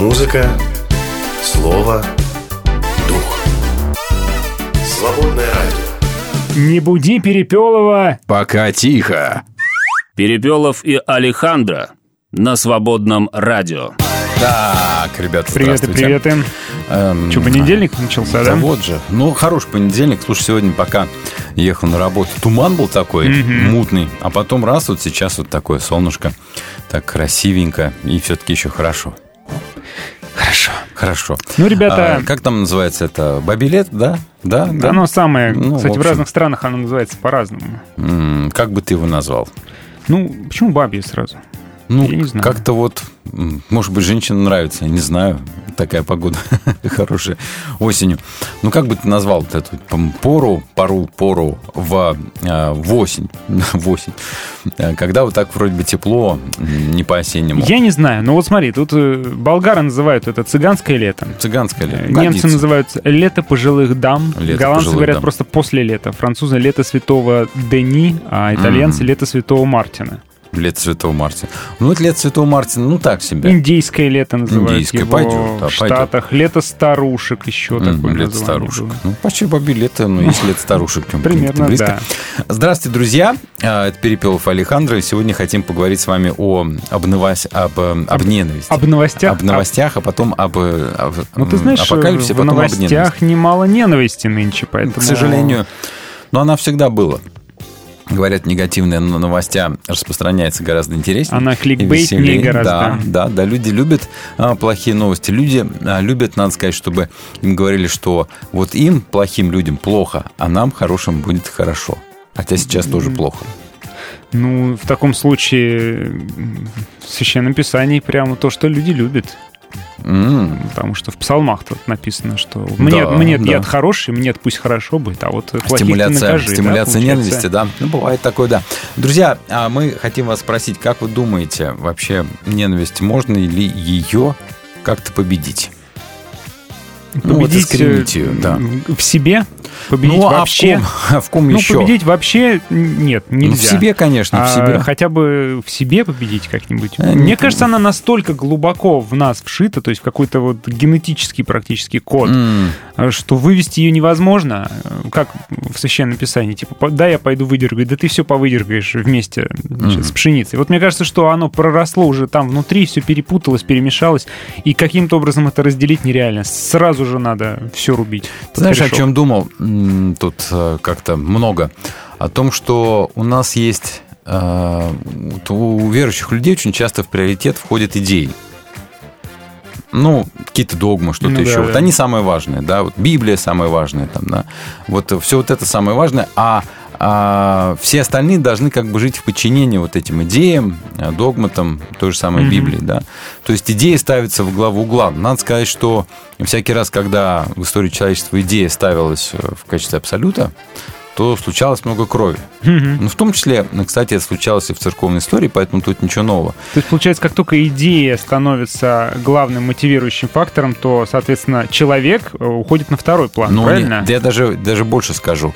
Музыка, слово, дух. Свободное радио. Не буди Перепелова. Пока тихо. Перепелов и Алехандро на свободном радио. Так, ребята, Привет и здравствуйте. привет. Эм, Что, понедельник начался, Да да? вот же. Ну, хороший понедельник. Слушай, сегодня пока ехал на работу, туман был такой, мутный. А потом раз, вот сейчас вот такое солнышко. Так красивенько. И все-таки еще хорошо. Хорошо. Хорошо. Ну, ребята- А, как там называется это? Бабилет, да? Да? Да, оно самое. Ну, Кстати, в в, общем. разных странах оно называется по-разному. Как бы ты его назвал? Ну, почему бабье сразу? Ну, как-то вот, может быть, женщинам нравится, не знаю, такая погода хорошая осенью. Ну, как бы ты назвал вот эту пору, пару, пору в, э, в осень, в осень, Э, когда вот так вроде бы тепло, не по-осеннему. Я не знаю. Ну, вот смотри, тут э, болгары называют это цыганское лето. Цыганское Э, ли? Немцы Годится. называют лето пожилых дам. Лето Голландцы пожилых говорят дам. просто после лета. Французы лето святого Дени, а итальянцы лето святого Мартина. Лето Святого Мартина. Ну, это лето Святого Мартина, ну, так себе. Индийское лето называют Индийское, его пойдет, да, в пойдет. Штатах. Лето старушек еще М, такое Лето старушек. было. Ну, почти баби лето, ну, если лето старушек. Примерно, близко. Здравствуйте, друзья. А, Это Перепелов Александр. И сегодня хотим поговорить с вами о, об, новос- об, э, об ненависти. Об новостях? Об новостях, а потом об, э, об Ну, ты знаешь, апокалипсисе, в потом новостях немало ненависти нынче, поэтому... К сожалению, но она всегда была. Говорят, негативные но- новостя распространяется гораздо интереснее. Она кликбейтнее гораздо. Да, да, да, люди любят а, плохие новости. Люди а, любят, надо сказать, чтобы им говорили, что вот им, плохим людям, плохо, а нам, хорошим, будет хорошо. Хотя сейчас тоже плохо. Ну, в таком случае в Священном Писании прямо то, что люди любят. М, Потому что в псалмах тут написано, что мне, Да, мне да. яд хороший, мне пусть хорошо будет, а вот Стимуляция, накажи. да, стимуляция получается. ненависти, да. Ну, бывает такое, да. Друзья, а мы хотим вас спросить, как вы думаете, вообще ненависть, можно ли ее как-то победить? Ну, вот Победить искоренить э, ее, да. в себе, победить ну, вообще. а в ком, а в ком ну, еще? победить вообще нет, нельзя. Ну, в себе, конечно, в А себе. хотя бы в себе победить как-нибудь. Э, Мне не- кажется, она настолько глубоко в нас вшита, то есть в какой-то вот генетический практически код, э, что вывести ее невозможно. Как в Священном Писании, типа, «По- да, я пойду выдергаю, да ты все повыдергаешь вместе значит, Мгм. с пшеницей. Вот мне кажется, что оно проросло уже там внутри, все перепуталось, перемешалось, и каким-то образом это разделить нереально. Сразу же надо все рубить. Знаешь, о чем думал тут э, как-то много? О том, что у нас есть... э, У верующих людей очень часто в приоритет входят идеи. Ну, какие-то догмы, что-то Ну еще. да, вот да. они самые важные, да. Вот Библия самая важная, там, да. Вот все вот это самое важное. А, а все остальные должны как бы жить в подчинении вот этим идеям, э, догматам той же самой. Библии, да. То есть идея ставится в главу угла. Надо сказать, что всякий раз, когда в истории человечества идея ставилась э, в качестве абсолюта, то случалось много крови. Ну, в том числе, кстати, это случалось и в церковной истории, поэтому тут ничего нового. То есть, получается, как только идея становится главным мотивирующим фактором, то, соответственно, человек э, уходит на второй план, Ну, правильно? нет, я даже, даже больше скажу.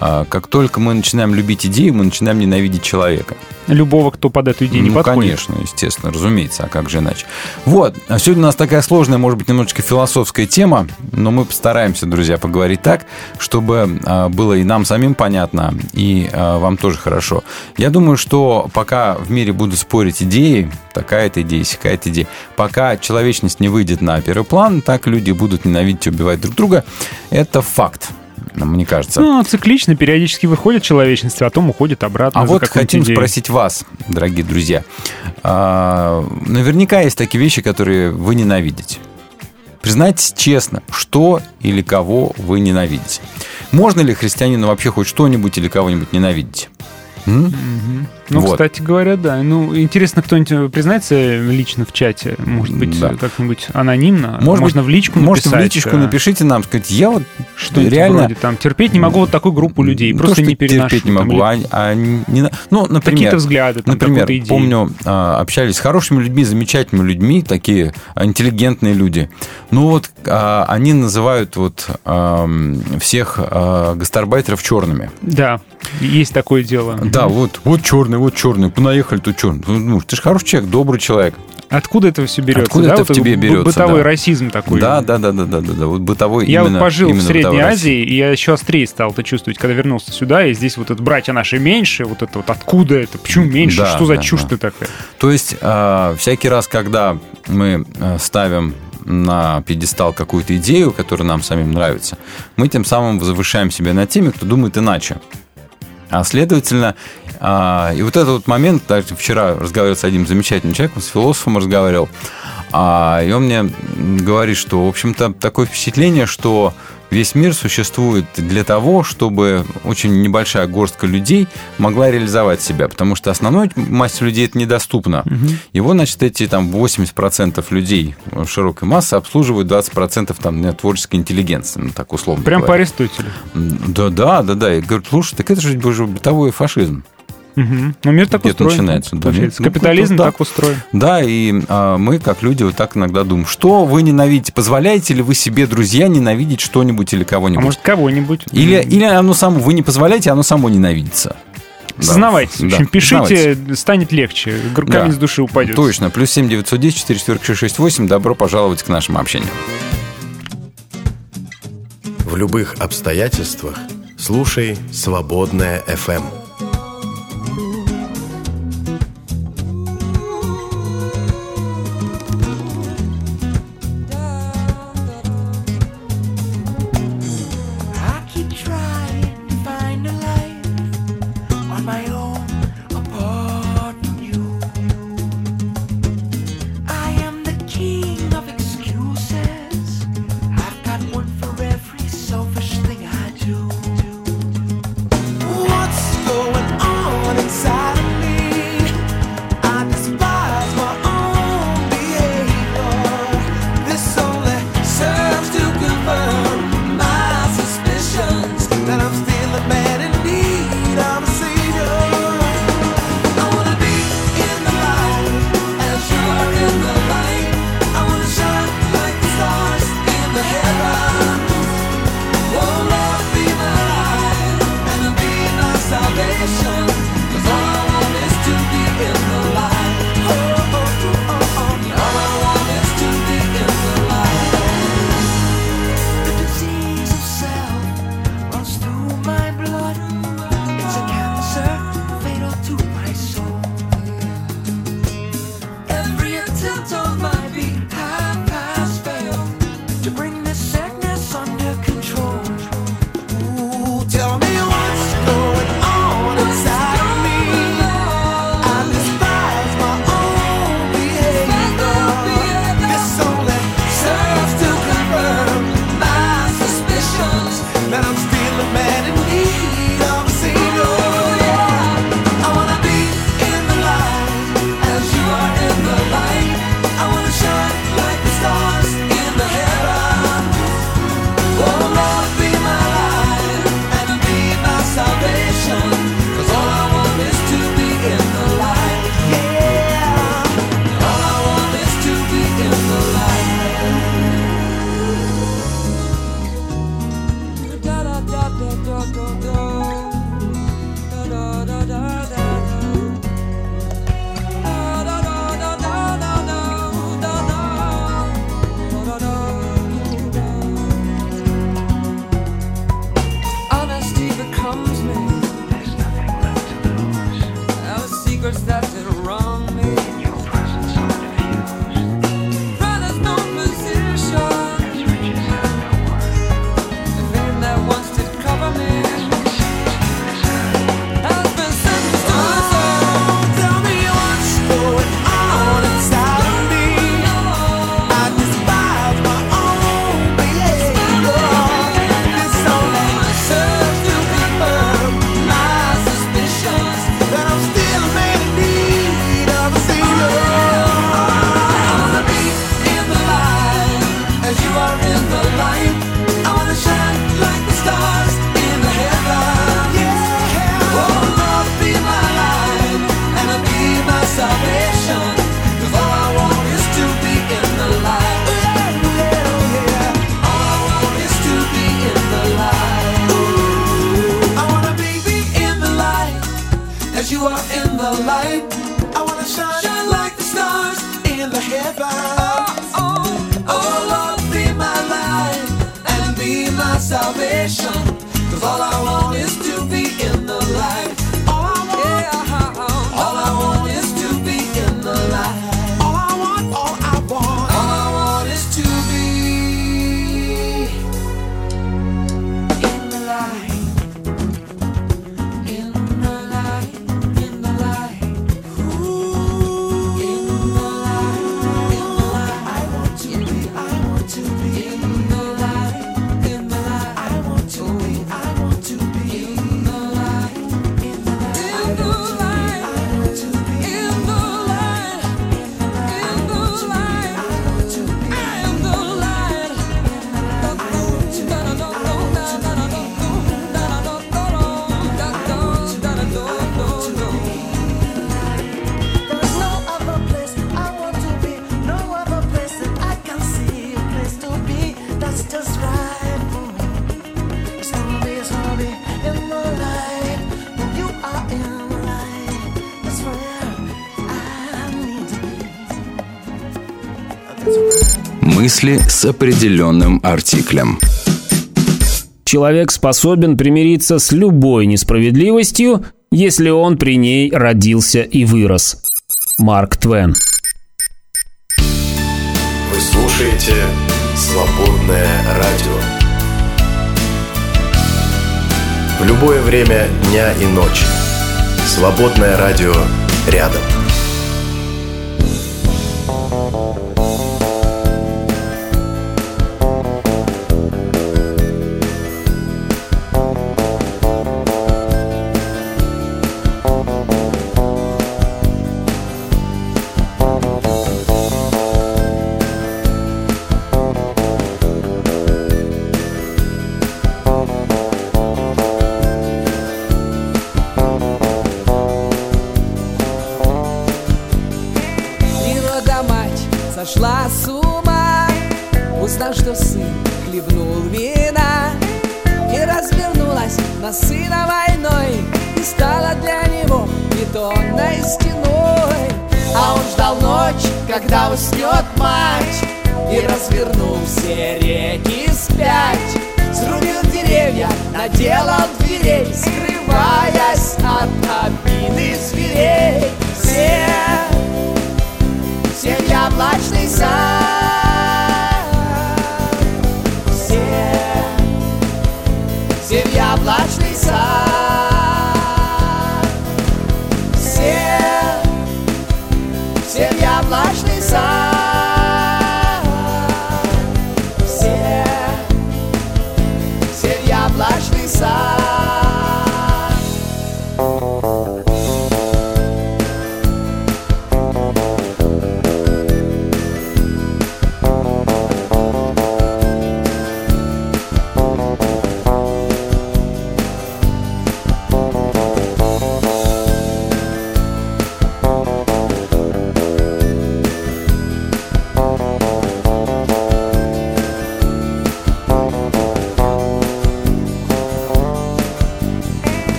А, Как только мы начинаем любить идею, мы начинаем ненавидеть человека. Любого, кто под эту идею не ну, подходит. конечно, естественно, разумеется, а как же иначе. Вот, а сегодня у нас такая сложная, может быть, немножечко философская тема, но мы постараемся, друзья, поговорить так, чтобы а, было и нам самим понятно, и вам тоже хорошо. Я думаю, что пока в мире будут спорить идеи, такая-то идея, сякая-то идея, пока человечность не выйдет на первый план, так люди будут ненавидеть и убивать друг друга. Это факт, мне кажется. Ну, циклично, периодически выходит человечность, а потом уходит обратно. А вот хотим идею. спросить вас, дорогие друзья. А, наверняка есть такие вещи, которые вы ненавидите. Признайтесь честно, что или кого вы ненавидите. Можно ли христианину вообще хоть что-нибудь или кого-нибудь ненавидеть? М? Мгм. Ну, Вот. кстати говоря, да. Ну, интересно, кто-нибудь признается лично в чате? Может быть, Да. как-нибудь анонимно? Может Можно в личку Может, в написать, личечку э, напишите нам, сказать, я вот Что-нибудь реально вроде там терпеть не могу вот такую группу людей, то, просто что не переношу. терпеть не там, могу. или а- а не ну, например, Какие-то взгляды, там, Например, идею. помню, а, общались с хорошими людьми, замечательными людьми, такие интеллигентные люди. Ну вот а, они называют вот всех а, гастарбайтеров черными. Да, есть такое дело. Да, вот, вот черный, вот черный, понаехали тут черный. Ну, ты же хороший человек, добрый человек. Откуда это все берется? Откуда да? это вот в тебе берется, Бытовой да. расизм такой. Да, да, да, да, да, да, да. Вот бытовой Я именно, вот пожил именно в Средней Азии, и я еще острее стал это чувствовать, когда вернулся сюда, и здесь вот это братья наши меньше, вот это вот откуда это, почему меньше, Да, что за да, чушь да. ты такая? То есть э, всякий раз, когда мы э, ставим на пьедестал какую-то идею, которая нам самим нравится, мы тем самым завышаем себя над теми, кто думает иначе. А следовательно, а, и вот этот вот момент, даже вчера разговаривал с одним замечательным человеком, с философом разговаривал, а, и он мне говорит, что, в общем-то, такое впечатление, что весь мир существует для того, чтобы очень небольшая горстка людей могла реализовать себя, потому что основной массе людей это недоступно. Его, значит, эти там 80% людей широкой массы обслуживают 20% там творческой интеллигенции, ну так условно Прям по говоря. Аристотелю. Да, да, да, да. И говорю, слушай, так это же бытовой фашизм. Мгм. Ну, мир так устроен. начинается, да. получается. Ну, Капитализм да. так устроен. Да, и а, мы, как люди, вот так иногда думаем, что вы ненавидите? Позволяете ли вы себе, друзья, ненавидеть что-нибудь или А кого-нибудь? может, кого-нибудь. или, или оно само, вы не позволяете, оно само ненавидится. Да. Сознавайтесь. В общем, Да, пишите, признавайтесь. станет легче. Гр- Да. Камень с души упадет. Точно. Плюс 7 910 446 68. Добро пожаловать к нашему общению. В любых обстоятельствах слушай «Свободная FM». Мысли с определенным артиклем. Человек способен примириться с любой несправедливостью, если он при ней родился и вырос. Марк Твен. Вы слушаете «Свободное радио». В любое время дня и ночи. «Свободное радио» рядом.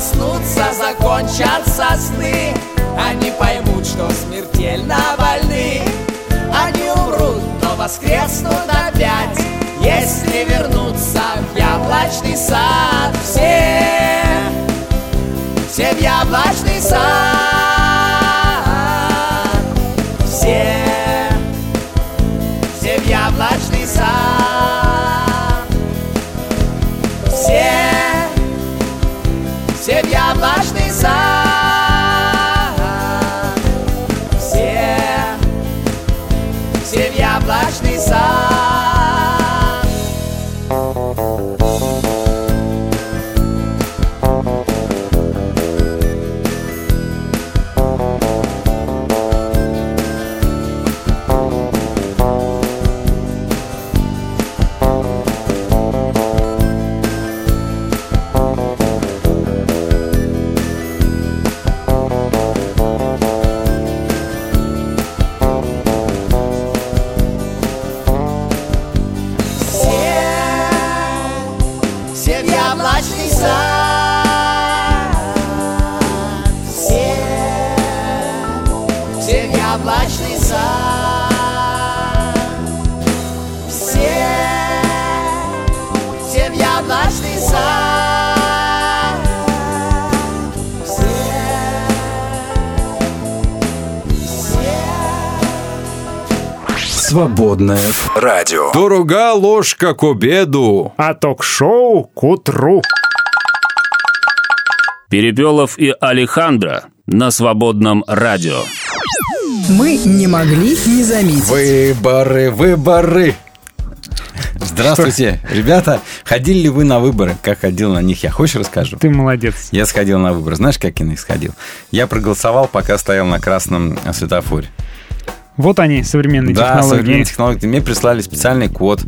Проснутся, закончатся сны. Они поймут, что смертельно больны. Они умрут, но воскреснут опять. Если вернуться в яблочный сад. Все все в яблочный сад Свободное радио. Дорога ложка к обеду. А ток-шоу к утру. Перепелов и Алехандро на свободном радио. Мы не могли не заметить. Выборы, выборы. Здравствуйте, ребята. Ходили ли вы на выборы? Как ходил на них я? Хочешь расскажу? Ты молодец. Я сходил на выборы. Знаешь, как я на них сходил? Я проголосовал, пока стоял на красном светофоре. Вот они, современные да, технологии. современные технологии. Мне прислали специальный код,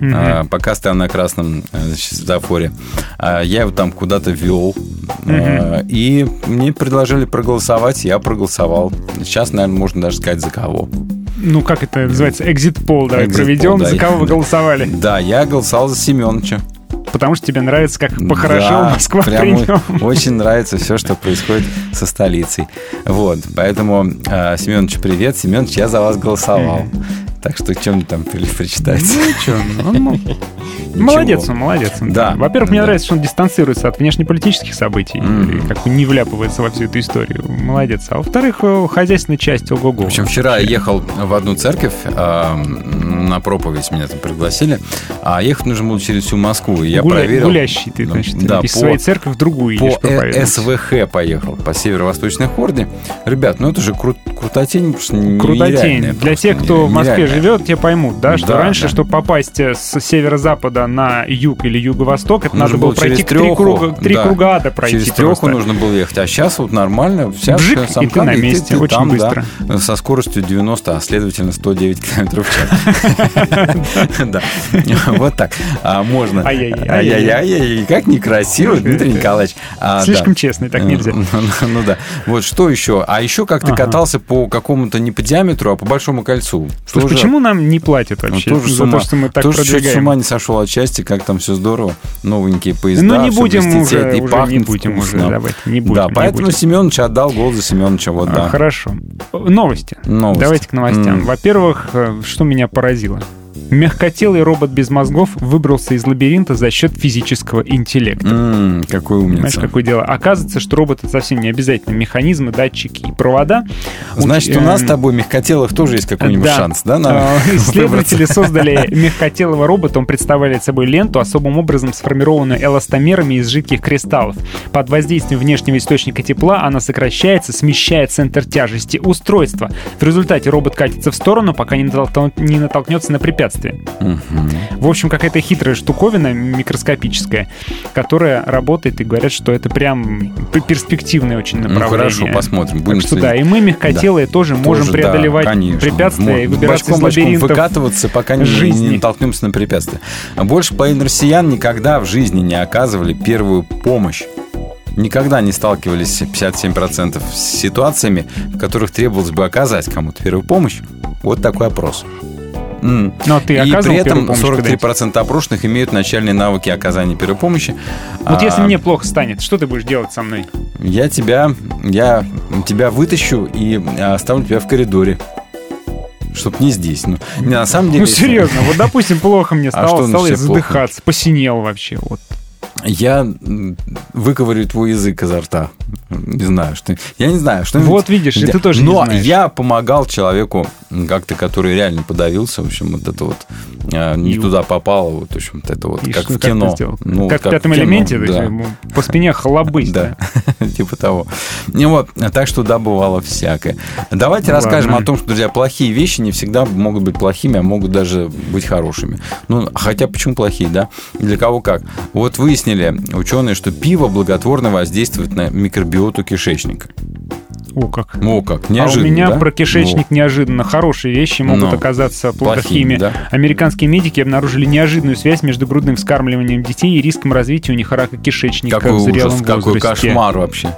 а, пока стоял на красном э, значит, светофоре. А, я его там куда-то ввел. а, и мне предложили проголосовать, я проголосовал. Сейчас, наверное, можно даже сказать, за кого. ну, как это называется, экзит-пол давай Экзит-пол, проведем. да. За кого вы голосовали? Да, я голосовал за Семеновича. Потому что тебе нравится, как похорошел Да, Москва прям. Очень нравится все, что происходит со столицей. Вот, поэтому, э, Семенович, привет. Семенович, я за вас голосовал. Так что чем там причитается? Ну, чё, ну, ну, Молодец он, молодец он. Да. Во-первых, мне Да. нравится, что он дистанцируется от внешнеполитических событий, Мгм. и как бы не вляпывается во всю эту историю. Молодец. А во-вторых, хозяйственная часть ого-го. В общем, вчера я ехал в одну церковь, э, на проповедь меня там пригласили, а ехать нужно было через всю Москву. И я Гуля- проверил... Гулящий ты, Ну, значит, да, из по- своей церкви в другую По едешь э-. СВХ поехал, по северо-восточной хорде. Ребят, ну это же кру- крутотень, что н- Крутотень. Для просто, тех, кто в Москве живет, те поймут, да, что Да, раньше, да. чтобы попасть э, с северо-запада на юг или юго-восток, это Нужно надо было пройти три трёху, круга, три да. круга ада пройти. Через треху просто. нужно было ехать, а сейчас вот нормально, вся Вжик, вся и ты на месте, очень там, быстро. да, со скоростью 90, а следовательно 109 километров в час. Да, вот так. А можно. Ай-яй-яй. Как некрасиво, Дмитрий Николаевич. А, Слишком да. честно, так нельзя. Ну, ну, ну да. Вот что еще? А еще как ты катался по какому-то не по диаметру, а по большому кольцу. Слушай, почему нам не платят ну, вообще тоже с за ума, то, что мы так тоже чуть с продвигаем? ума не сошел от счастья, как там все здорово. Новенькие поезда. Ну, не будем уже, и уже не будем уже, вкусно. давайте, не будем. Да, не поэтому будем. Семенович отдал гол за Семеновича, вот А, да. Хорошо. Новости. Новости. Давайте к новостям. М. Во-первых, э, что меня поразило? Мягкотелый робот без мозгов выбрался из лабиринта за счет физического интеллекта. М, какой умница. какое дело? Оказывается, что роботы совсем не обязательно механизмы, датчики и провода. Значит, Уч- у нас с эм, тобой мягкотелых тоже есть какой-нибудь Да. шанс, да? на Э? Исследователи создали мягкотелого робота. Он представляет собой ленту, особым образом сформированную эластомерами из жидких кристаллов. Под воздействием внешнего источника тепла она сокращается, смещая центр тяжести устройства. В результате робот катится в сторону, пока не натолкнется на препятствие. Мгм. В общем, какая-то хитрая штуковина микроскопическая, которая работает и говорят, что это прям перспективное очень Ну направление. хорошо, посмотрим. Будем Так что да, следить. и мы, мягкотелые, тоже можем Тоже, да, преодолевать конечно. препятствия и выбираться из лабиринтов. выкатываться, пока не, жизни. не натолкнемся на препятствия. Больше половины россиян никогда в жизни не оказывали первую помощь. Никогда не сталкивались 57% с ситуациями, в которых требовалось бы оказать кому-то первую помощь. Вот такой опрос. М. Но ты И при этом первую помощь 43% опрошенных имеют начальные навыки оказания первой помощи. Вот А, если мне плохо станет, что ты будешь делать со мной? Я тебя, я тебя вытащу и а, оставлю тебя в коридоре. Чтоб не здесь. Ну, не, на самом деле... Ну, серьезно, вот, допустим, плохо мне А стало, что стал я значит плохо? задыхаться, посинел вообще. Вот. Я выковырю твой язык изо рта. Не знаю, что... Я не знаю, что... Вот видишь, и ты тоже не Но знаешь. я помогал человеку, как-то, который реально подавился. В общем, вот это вот а, не И- туда попало. Вот, в общем, это вот И как что- в кино. сделал? Ну, как в вот пятом кино, элементе, да. есть, по спине хлобысь. Да, типа того. И вот, так что да, бывало всякое. Давайте Ну, расскажем о том, что, друзья, плохие вещи не всегда могут быть плохими, а могут даже быть хорошими. Ну, хотя почему плохие, да? Для кого как. Вот выяснили ученые, что пиво благотворно воздействует на микробиоту кишечника. О, как. О, как, а у неожиданно, меня да? про кишечник неожиданно хорошие вещи могут Ну, оказаться плохими, да? Американские медики обнаружили неожиданную связь между грудным вскармливанием детей и риском развития у них рака кишечника Какой в зрелом ужас, какой возрасте. кошмар вообще.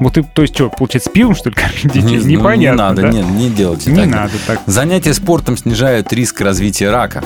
Вот ты, то есть что, получается, с пивом, что ли, кормить детей? Не, ну, Непонятно, не надо, да? не, не делайте Не так. надо так. Занятия спортом снижают риск развития рака.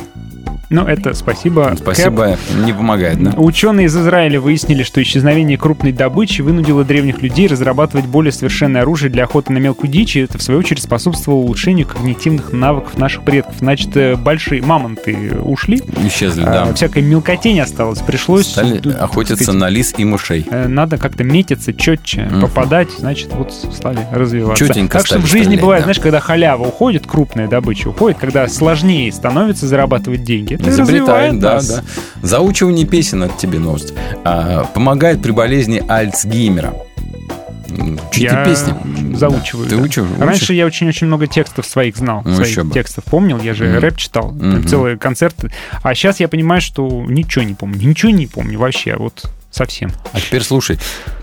Ну, это спасибо. Кэп. Спасибо, не помогает, да? Ученые из Израиля выяснили, что исчезновение крупной добычи вынудило древних людей разрабатывать более совершенное оружие для охоты на мелкую дичь, и это, в свою очередь, способствовало улучшению когнитивных навыков наших предков. Значит, э, большие мамонты ушли, Исчезли, а да. всякая мелкотень осталась. Пришлось... Стали тут, охотиться сказать, на лис и мышей. э, Надо как-то метиться четче, Мгм. попадать, значит, вот стали развиваться. Чётенько так что в жизни бывает, да. знаешь, когда халява уходит, крупная добыча уходит, когда сложнее становится зарабатывать деньги. Изобретает, развивает да, нас. да. Заучивание песен, это тебе новость. А, помогает при болезни Альцгеймера. Чьи-то Я песни. заучиваю. Ты да. учишь? Раньше я очень-очень много текстов своих знал, Ну, своих бы. текстов помнил, я же Мгм. рэп читал, Мгм. целые концерты. А сейчас я понимаю, что ничего не помню, ничего не помню вообще, вот совсем. А теперь слушай.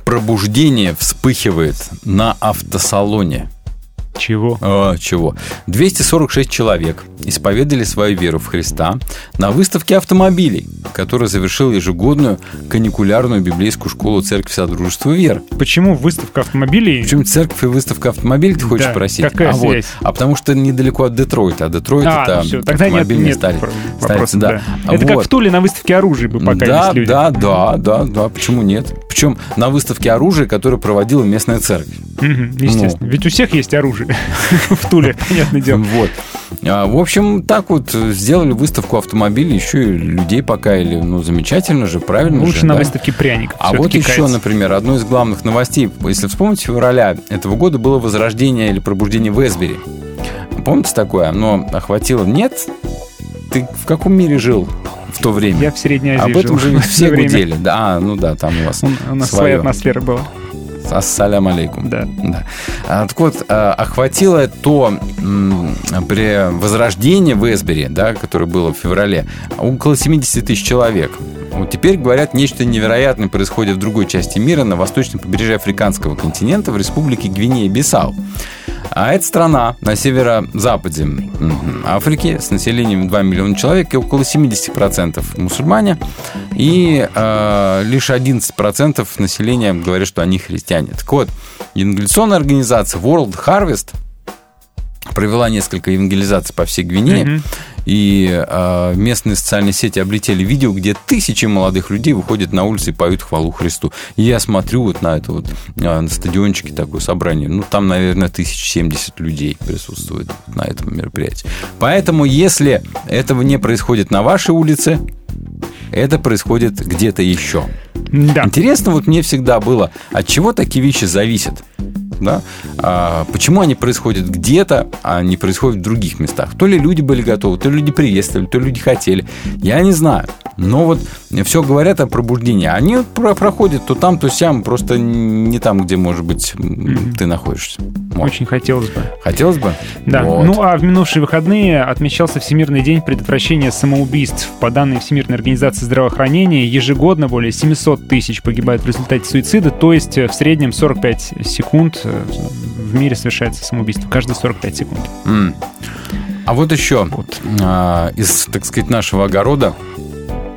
Пробуждение вспыхивает на автосалоне. Чего? А, чего? 246 человек исповедали свою веру в Христа на выставке автомобилей, которая завершила ежегодную каникулярную библейскую школу Церкви Содружества Вер. Почему выставка автомобилей? Причем церковь и выставка автомобилей, ты хочешь Да, спросить? какая а, вот, связь? а потому что недалеко от Детройта. А Детройт А, это ну всё, тогда нет, автомобильная нет столица. вопроса, Столица, да. Это как Вот. в Туле на выставке оружия бы пока да, люди. да, да, да, да, почему нет? Причем на выставке оружия, которую проводила местная церковь. Мгм, естественно. Ведь у всех есть оружие в Туле, понятное дело. Вот. А, В общем, так вот э, сделали выставку автомобилей, еще и людей покаяли. Ну, замечательно же, правильно Лучше же, на да? выставке пряников. А вот еще, кается. например, одно из главных новостей, если вспомнить, февраля этого года было возрождение или пробуждение в Эсбери. Помните такое? Оно охватило... Нет? Ты в каком мире жил в то время? Я в Средней Азии Об этом жил же все время. гудели. Да, ну да, там у вас У у нас своё. своя атмосфера была. Ассалям алейкум. Да. Да. А, так вот, а, охватило то м, при возрождении в Эсбери, да, которое было в феврале, около 70 тысяч человек. Вот теперь, говорят, нечто невероятное происходит в другой части мира, на восточном побережье африканского континента, в республике Гвинея-Бисау. А это страна на северо-западе Африки с населением 2 миллиона человек и около 70% мусульмане. И э, лишь 11% населения говорят, что они христиане. Так вот, евангелиционная организация World Harvest провела несколько евангелизаций по всей Гвинее. Мгм. И э, местные социальные сети облетели видео, где тысячи молодых людей выходят на улицы и поют хвалу Христу. И я смотрю вот на это вот, э, на стадиончике такое собрание. Ну, там, наверное, 1070 людей присутствует на этом мероприятии. Поэтому, если этого не происходит на вашей улице, это происходит где-то еще. Да. Интересно вот мне всегда было, от чего такие вещи зависят. Да? А, почему они происходят где-то, а не происходят в других местах? То ли люди были готовы, то ли люди приветствовали, то ли люди хотели. Я не знаю. Но вот все говорят о пробуждении. Они проходят то там, то сям, просто не там, где, может быть, м, ты находишься. Вот. Очень хотелось бы. Хотелось бы? Да. Вот. Ну а в минувшие выходные отмечался Всемирный день предотвращения самоубийств. По данным Всемирной организации здравоохранения, ежегодно более 700 тысяч погибают в результате суицида, то есть э, в среднем 45 секунд э, в мире совершается самоубийство. Каждые 45 секунд. М. А вот еще Вот. а, из, так сказать, нашего огорода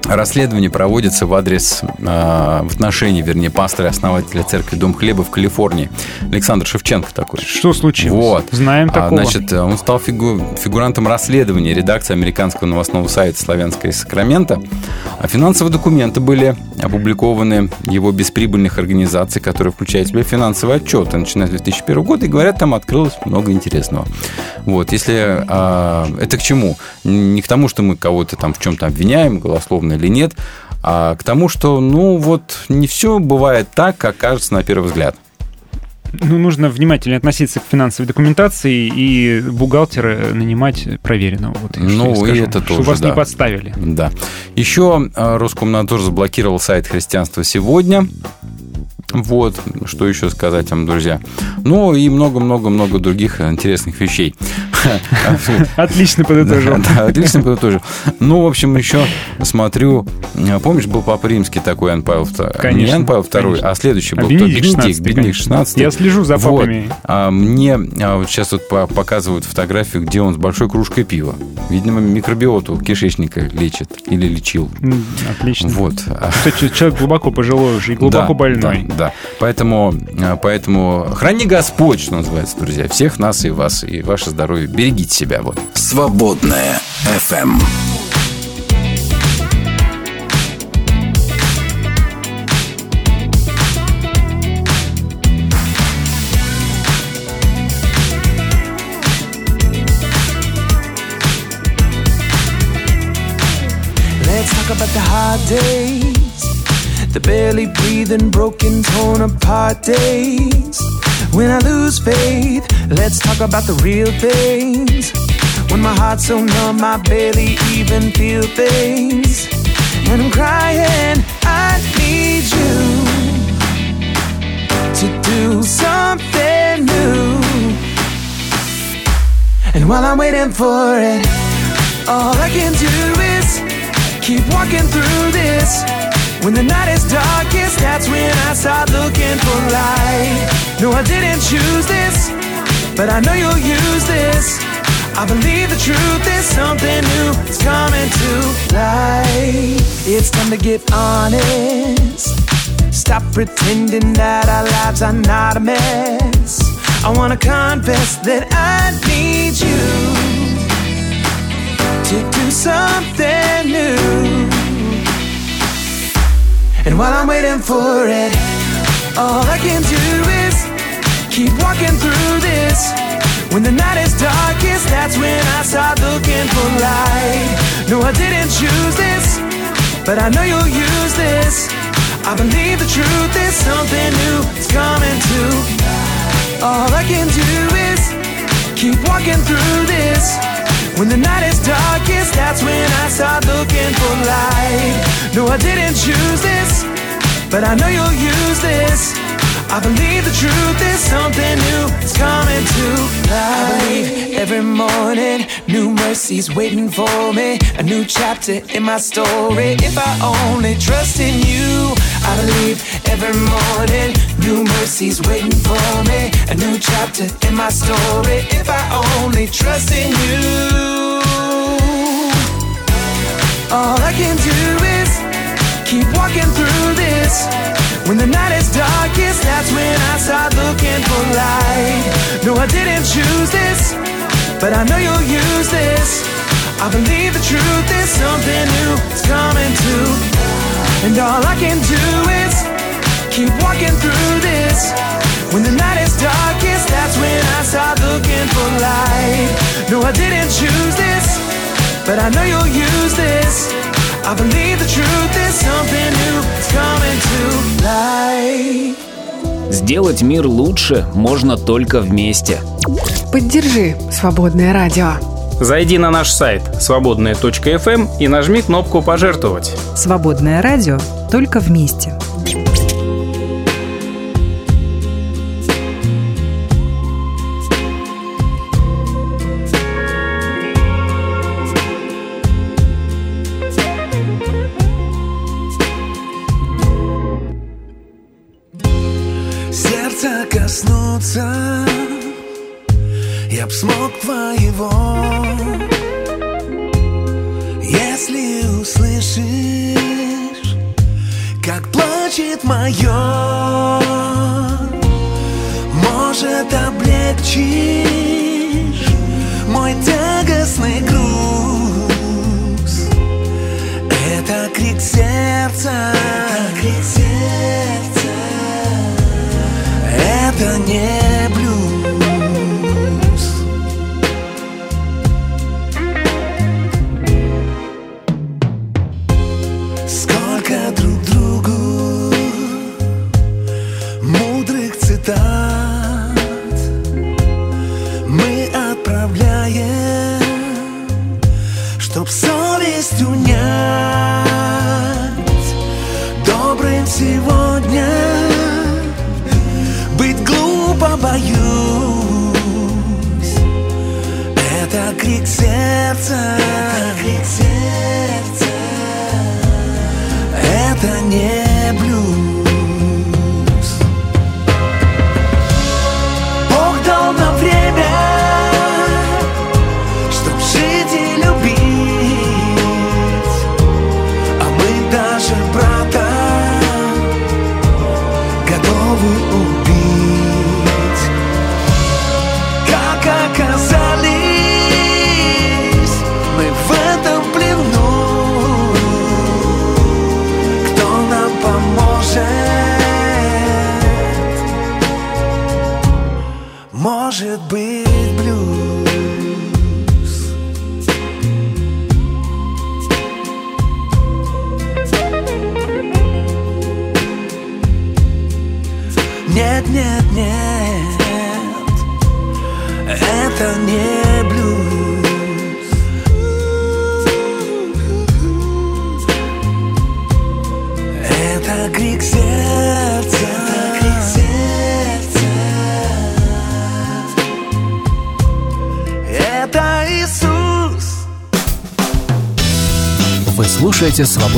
расследование проводится в адрес, а, в отношении, вернее, пастора и основателя церкви Дом Хлеба в Калифорнии. Александр Шевченко такой. Что случилось? Вот. Знаем А, такого. Значит, он стал фигу- фигурантом расследования редакции американского новостного сайта «Славянская из Сакрамента». А финансовые документы были опубликованы его бесприбыльных организаций, которые включают в себя финансовые отчеты, начиная с 2001 года, и говорят, там открылось много интересного. Вот, если а, это к чему? Не к тому, что мы кого-то там в чем-то обвиняем, голословно или нет, а к тому, что, ну, вот не все бывает так, как кажется на первый взгляд. Ну, нужно внимательно относиться к финансовой документации и бухгалтера нанимать проверенного. Вот Ну, я и скажу. это Чтобы тоже, вас не да. подставили. Да. Еще э, Роскомнадзор заблокировал сайт «Христианство сегодня». Вот, что еще сказать вам, друзья. Ну, и много-много-много других интересных вещей. Отлично подытожил. Отлично подытожил. Ну, в общем, еще смотрю, помнишь, был Папа Римский такой, Иоанн Павел II? Не Конечно, Иоанн Павел II, а следующий был Бенедикт Бенедикт, Бенедикт конечно. 16. Я слежу за папами. А мне сейчас вот по- показывают фотографию, где он с большой кружкой пива. Видимо, микробиоту кишечника лечит или лечил. Отлично. Вот. Кстати, человек глубоко пожилой уже и глубоко больной. Да, да. Поэтому, а, поэтому храни Господь, что называется, друзья. Всех нас и вас, и ваше здоровье. Берегите себя. Вот. Свободная FM. About the hard days, the barely breathing, broken, torn apart days. When I lose faith, let's talk about the real things. When my heart's so numb, I barely even feel things. And I'm crying, I need you to do something new. And while I'm waiting for it, all I can do is keep walking through this. When the night is darkest, that's when I start looking for light. No, I didn't choose this. but I know you'll use this. I believe the truth is something new is coming to light. It's time to get honest. Stop pretending that our lives are not a mess. I wanna confess that I need you to do something new. And while I'm waiting for it, all I can do is keep walking through this. When the night is darkest, that's when I start looking for light. No, I didn't choose this, but I know you'll use this. I believe the truth is something new is coming to. All I can do is keep walking through this. When the night is darkest, that's when I start looking for light. No, I didn't choose this, but I know you'll use this. I believe the truth is something new is coming to life. I believe every morning new mercies waiting for me, a new chapter in my story. If I only trust in you, I believe every morning new mercies waiting for me, a new chapter in my story. If I only trust in you, all I can do is keep walking through this. When the night is darkest, that's when I start looking for light. No, I didn't choose this, but I know you'll use this. I believe the truth is something new is coming to. And all I can do is keep walking through this. When the night is darkest, that's when I start looking for light. No, I didn't choose this, but I know you'll use this. I believe the truth is something new is coming to light. Сделать мир лучше можно только вместе. Поддержи «Свободное радио». Зайди на наш сайт свободная.фм и нажми кнопку «Пожертвовать». «Свободное радио» только вместе.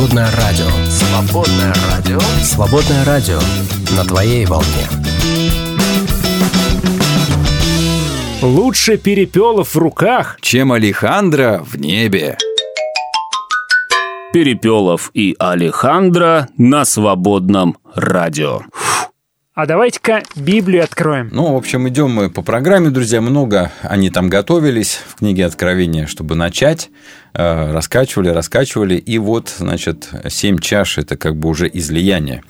«Свободное радио». «Свободное радио». «Свободное радио» на твоей волне. Лучше перепелов в руках, чем Алехандро в небе. Перепелов и Алехандро на свободном радио. А давайте-ка Библию откроем. Ну, в общем, идем мы по программе, друзья. Много они там готовились в книге Откровения, чтобы начать. Э, раскачивали, раскачивали. И вот, значит, семь чаш – это как бы уже излияние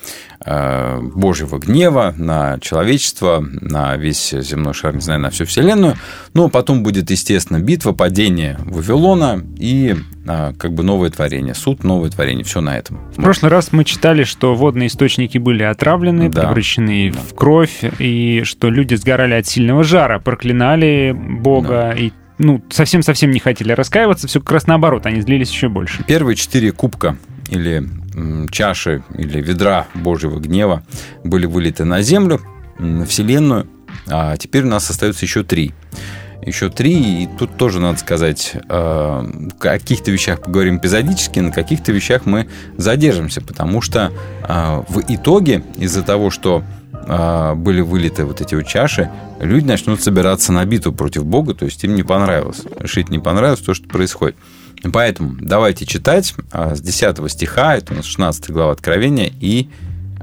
э, Божьего гнева на человечество, на весь земной шар, не знаю, на всю Вселенную. Но потом будет, естественно, битва, падение Вавилона и э, как бы новое творение, суд, новое творение, все на этом. В прошлый раз мы читали, что водные источники были отравлены, да. превращены да. в кровь, и что люди сгорали от сильного жара, проклинали Бога да. и ну, совсем-совсем не хотели раскаиваться, все как раз наоборот, они злились еще больше. Первые четыре кубка или чаши, или ведра Божьего гнева были вылиты на землю, на Вселенную, а теперь у нас остается еще три. Еще три, и тут тоже надо сказать, о каких-то вещах поговорим эпизодически, на каких-то вещах мы задержимся, потому что а, в итоге из-за того, что а, были вылиты вот эти вот чаши, люди начнут собираться на битву против Бога, то есть им не понравилось. Решить не понравилось то, что происходит. Поэтому давайте читать а, с 10 стиха, это у нас 16 глава Откровения, и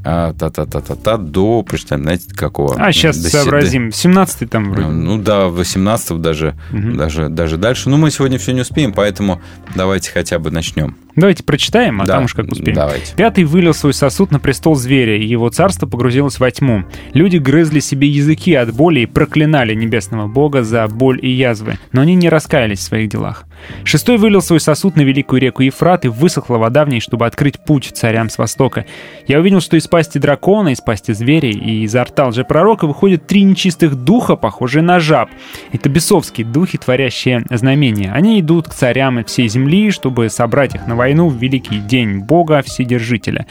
а, та-та-та-та-та до, прочитаем, знаете, какого? А, сейчас до, сообразим. 17 там вроде. Ну да, 18 даже, угу. даже, даже дальше. Но мы сегодня все не успеем, поэтому давайте хотя бы начнем. Давайте прочитаем, а да, там уж как успеем. Давайте. Пятый вылил свой сосуд на престол зверя, и его царство погрузилось во тьму. Люди грызли себе языки от боли и проклинали небесного бога за боль и язвы, но они не раскаялись в своих делах. Шестой вылил свой сосуд на великую реку Ефрат, и высохла вода в ней, чтобы открыть путь царям с востока. Я увидел, что из пасти дракона, из пасти зверей и изо рта лжепророка выходят три нечистых духа, похожие на жаб. Это бесовские духи, творящие знамения. Они идут к царям и всей земли, чтобы собрать их на войну войну в великий день Бога Вседержителя.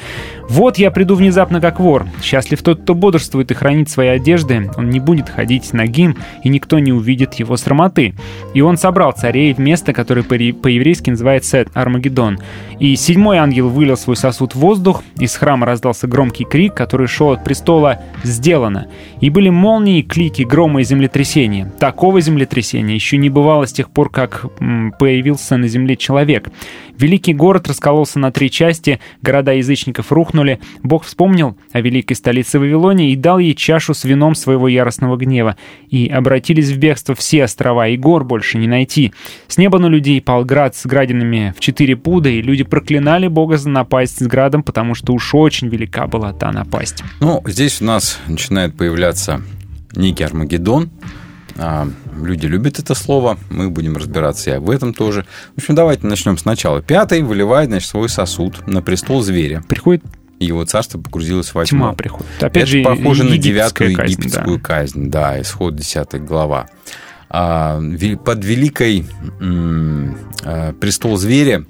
Вот я приду внезапно как вор. Счастлив тот, кто бодрствует и хранит свои одежды. Он не будет ходить нагим, и никто не увидит его срамоты. И он собрал царей в место, которое по-еврейски называется Армагеддон. И седьмой ангел вылил свой сосуд в воздух, из храма раздался громкий крик, который шел от престола «Сделано!» И были молнии, клики, громы и землетрясения. Такого землетрясения еще не бывало с тех пор, как появился на земле человек. Великий город раскололся на три части, города язычников рухнули. Бог вспомнил о великой столице Вавилоне и дал ей чашу с вином своего яростного гнева. И обратились в бегство все острова, и гор больше не найти. С неба на людей пал град с градинами в четыре пуда, и люди проклинали Бога за напасть с градом, потому что уж очень велика была та напасть. Ну, здесь у нас начинает появляться некий Армагеддон, а, люди любят это слово, мы будем разбираться и об этом тоже. В общем, давайте начнем сначала. Пятый выливает, значит, свой сосуд на престол зверя. Приходит его царство погрузилось во тьму. Тьма приходит. Опять это же, похоже на девятую египетскую казнь, казнь да, исход 10 глава. А, под великой а, престол зверя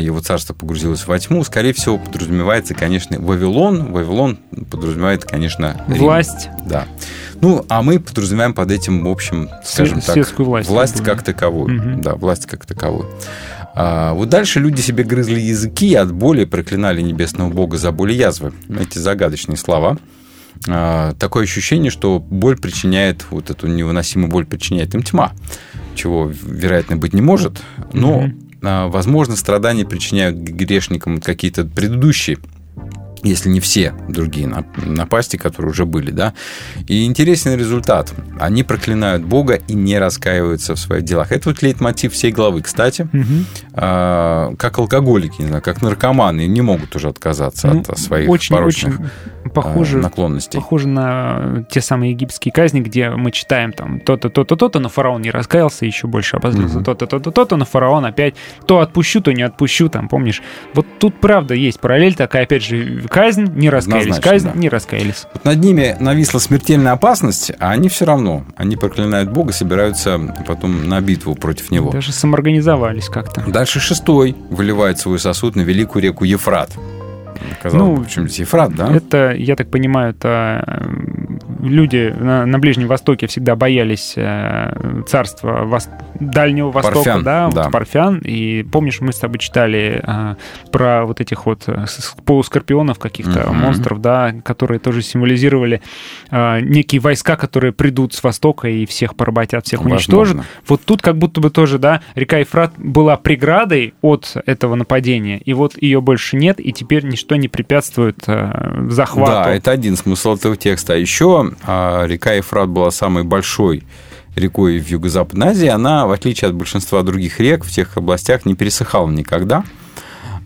его царство погрузилось во тьму, скорее всего, подразумевается, конечно, Вавилон. Вавилон подразумевает, конечно, Рим. Власть. Да. Ну, а мы подразумеваем под этим, в общем, скажем так, власть, власть как таковую. Угу. Да, власть как таковую. А вот дальше люди себе грызли языки от боли, проклинали небесного бога за боль и язвы. Эти загадочные слова. А, такое ощущение, что боль причиняет, вот эту невыносимую боль причиняет им тьма, чего, вероятно, быть не может. Но а, возможно, страдания причиняют грешникам какие-то предыдущие если не все другие напасти, которые уже были, да. И интересный результат. Они проклинают Бога и не раскаиваются в своих делах. Это вот лейтмотив всей главы, кстати. Угу. А, как алкоголики, не знаю, как наркоманы, не могут уже отказаться ну, от своих очень, порочных очень похоже, наклонностей. Похоже на те самые египетские казни, где мы читаем там то-то, то-то, то-то, но фараон не раскаялся, еще больше обозлился, угу. то-то, то-то, то-то, но фараон опять то отпущу, то не отпущу, там, помнишь. Вот тут, правда, есть параллель такая, опять же, казнь, не раскаялись, казнь, да. не раскаялись. Вот над ними нависла смертельная опасность, а они все равно, они проклинают Бога, собираются потом на битву против него. Даже самоорганизовались как-то. Дальше шестой выливает свой сосуд на великую реку Ефрат. Казалось ну, почему здесь Ефрат, да? Это, я так понимаю, это люди на, на Ближнем Востоке всегда боялись э, царства Вос... Дальнего Востока, Парфян, да, да. Вот Парфян. И помнишь, мы с тобой читали э, про вот этих вот э, полускорпионов каких-то Мгм. монстров, да, которые тоже символизировали некие войска, которые придут с Востока и всех поработят, всех уничтожат. Возможно. Вот тут как будто бы тоже, да, река Ефрат была преградой от этого нападения, и вот ее больше нет, и теперь ничто не препятствует захвату. Да, это один смысл этого текста. А еще а, река Ефрат была самой большой рекой в Юго-Западной Азии. Она, в отличие от большинства других рек, в тех областях не пересыхала никогда.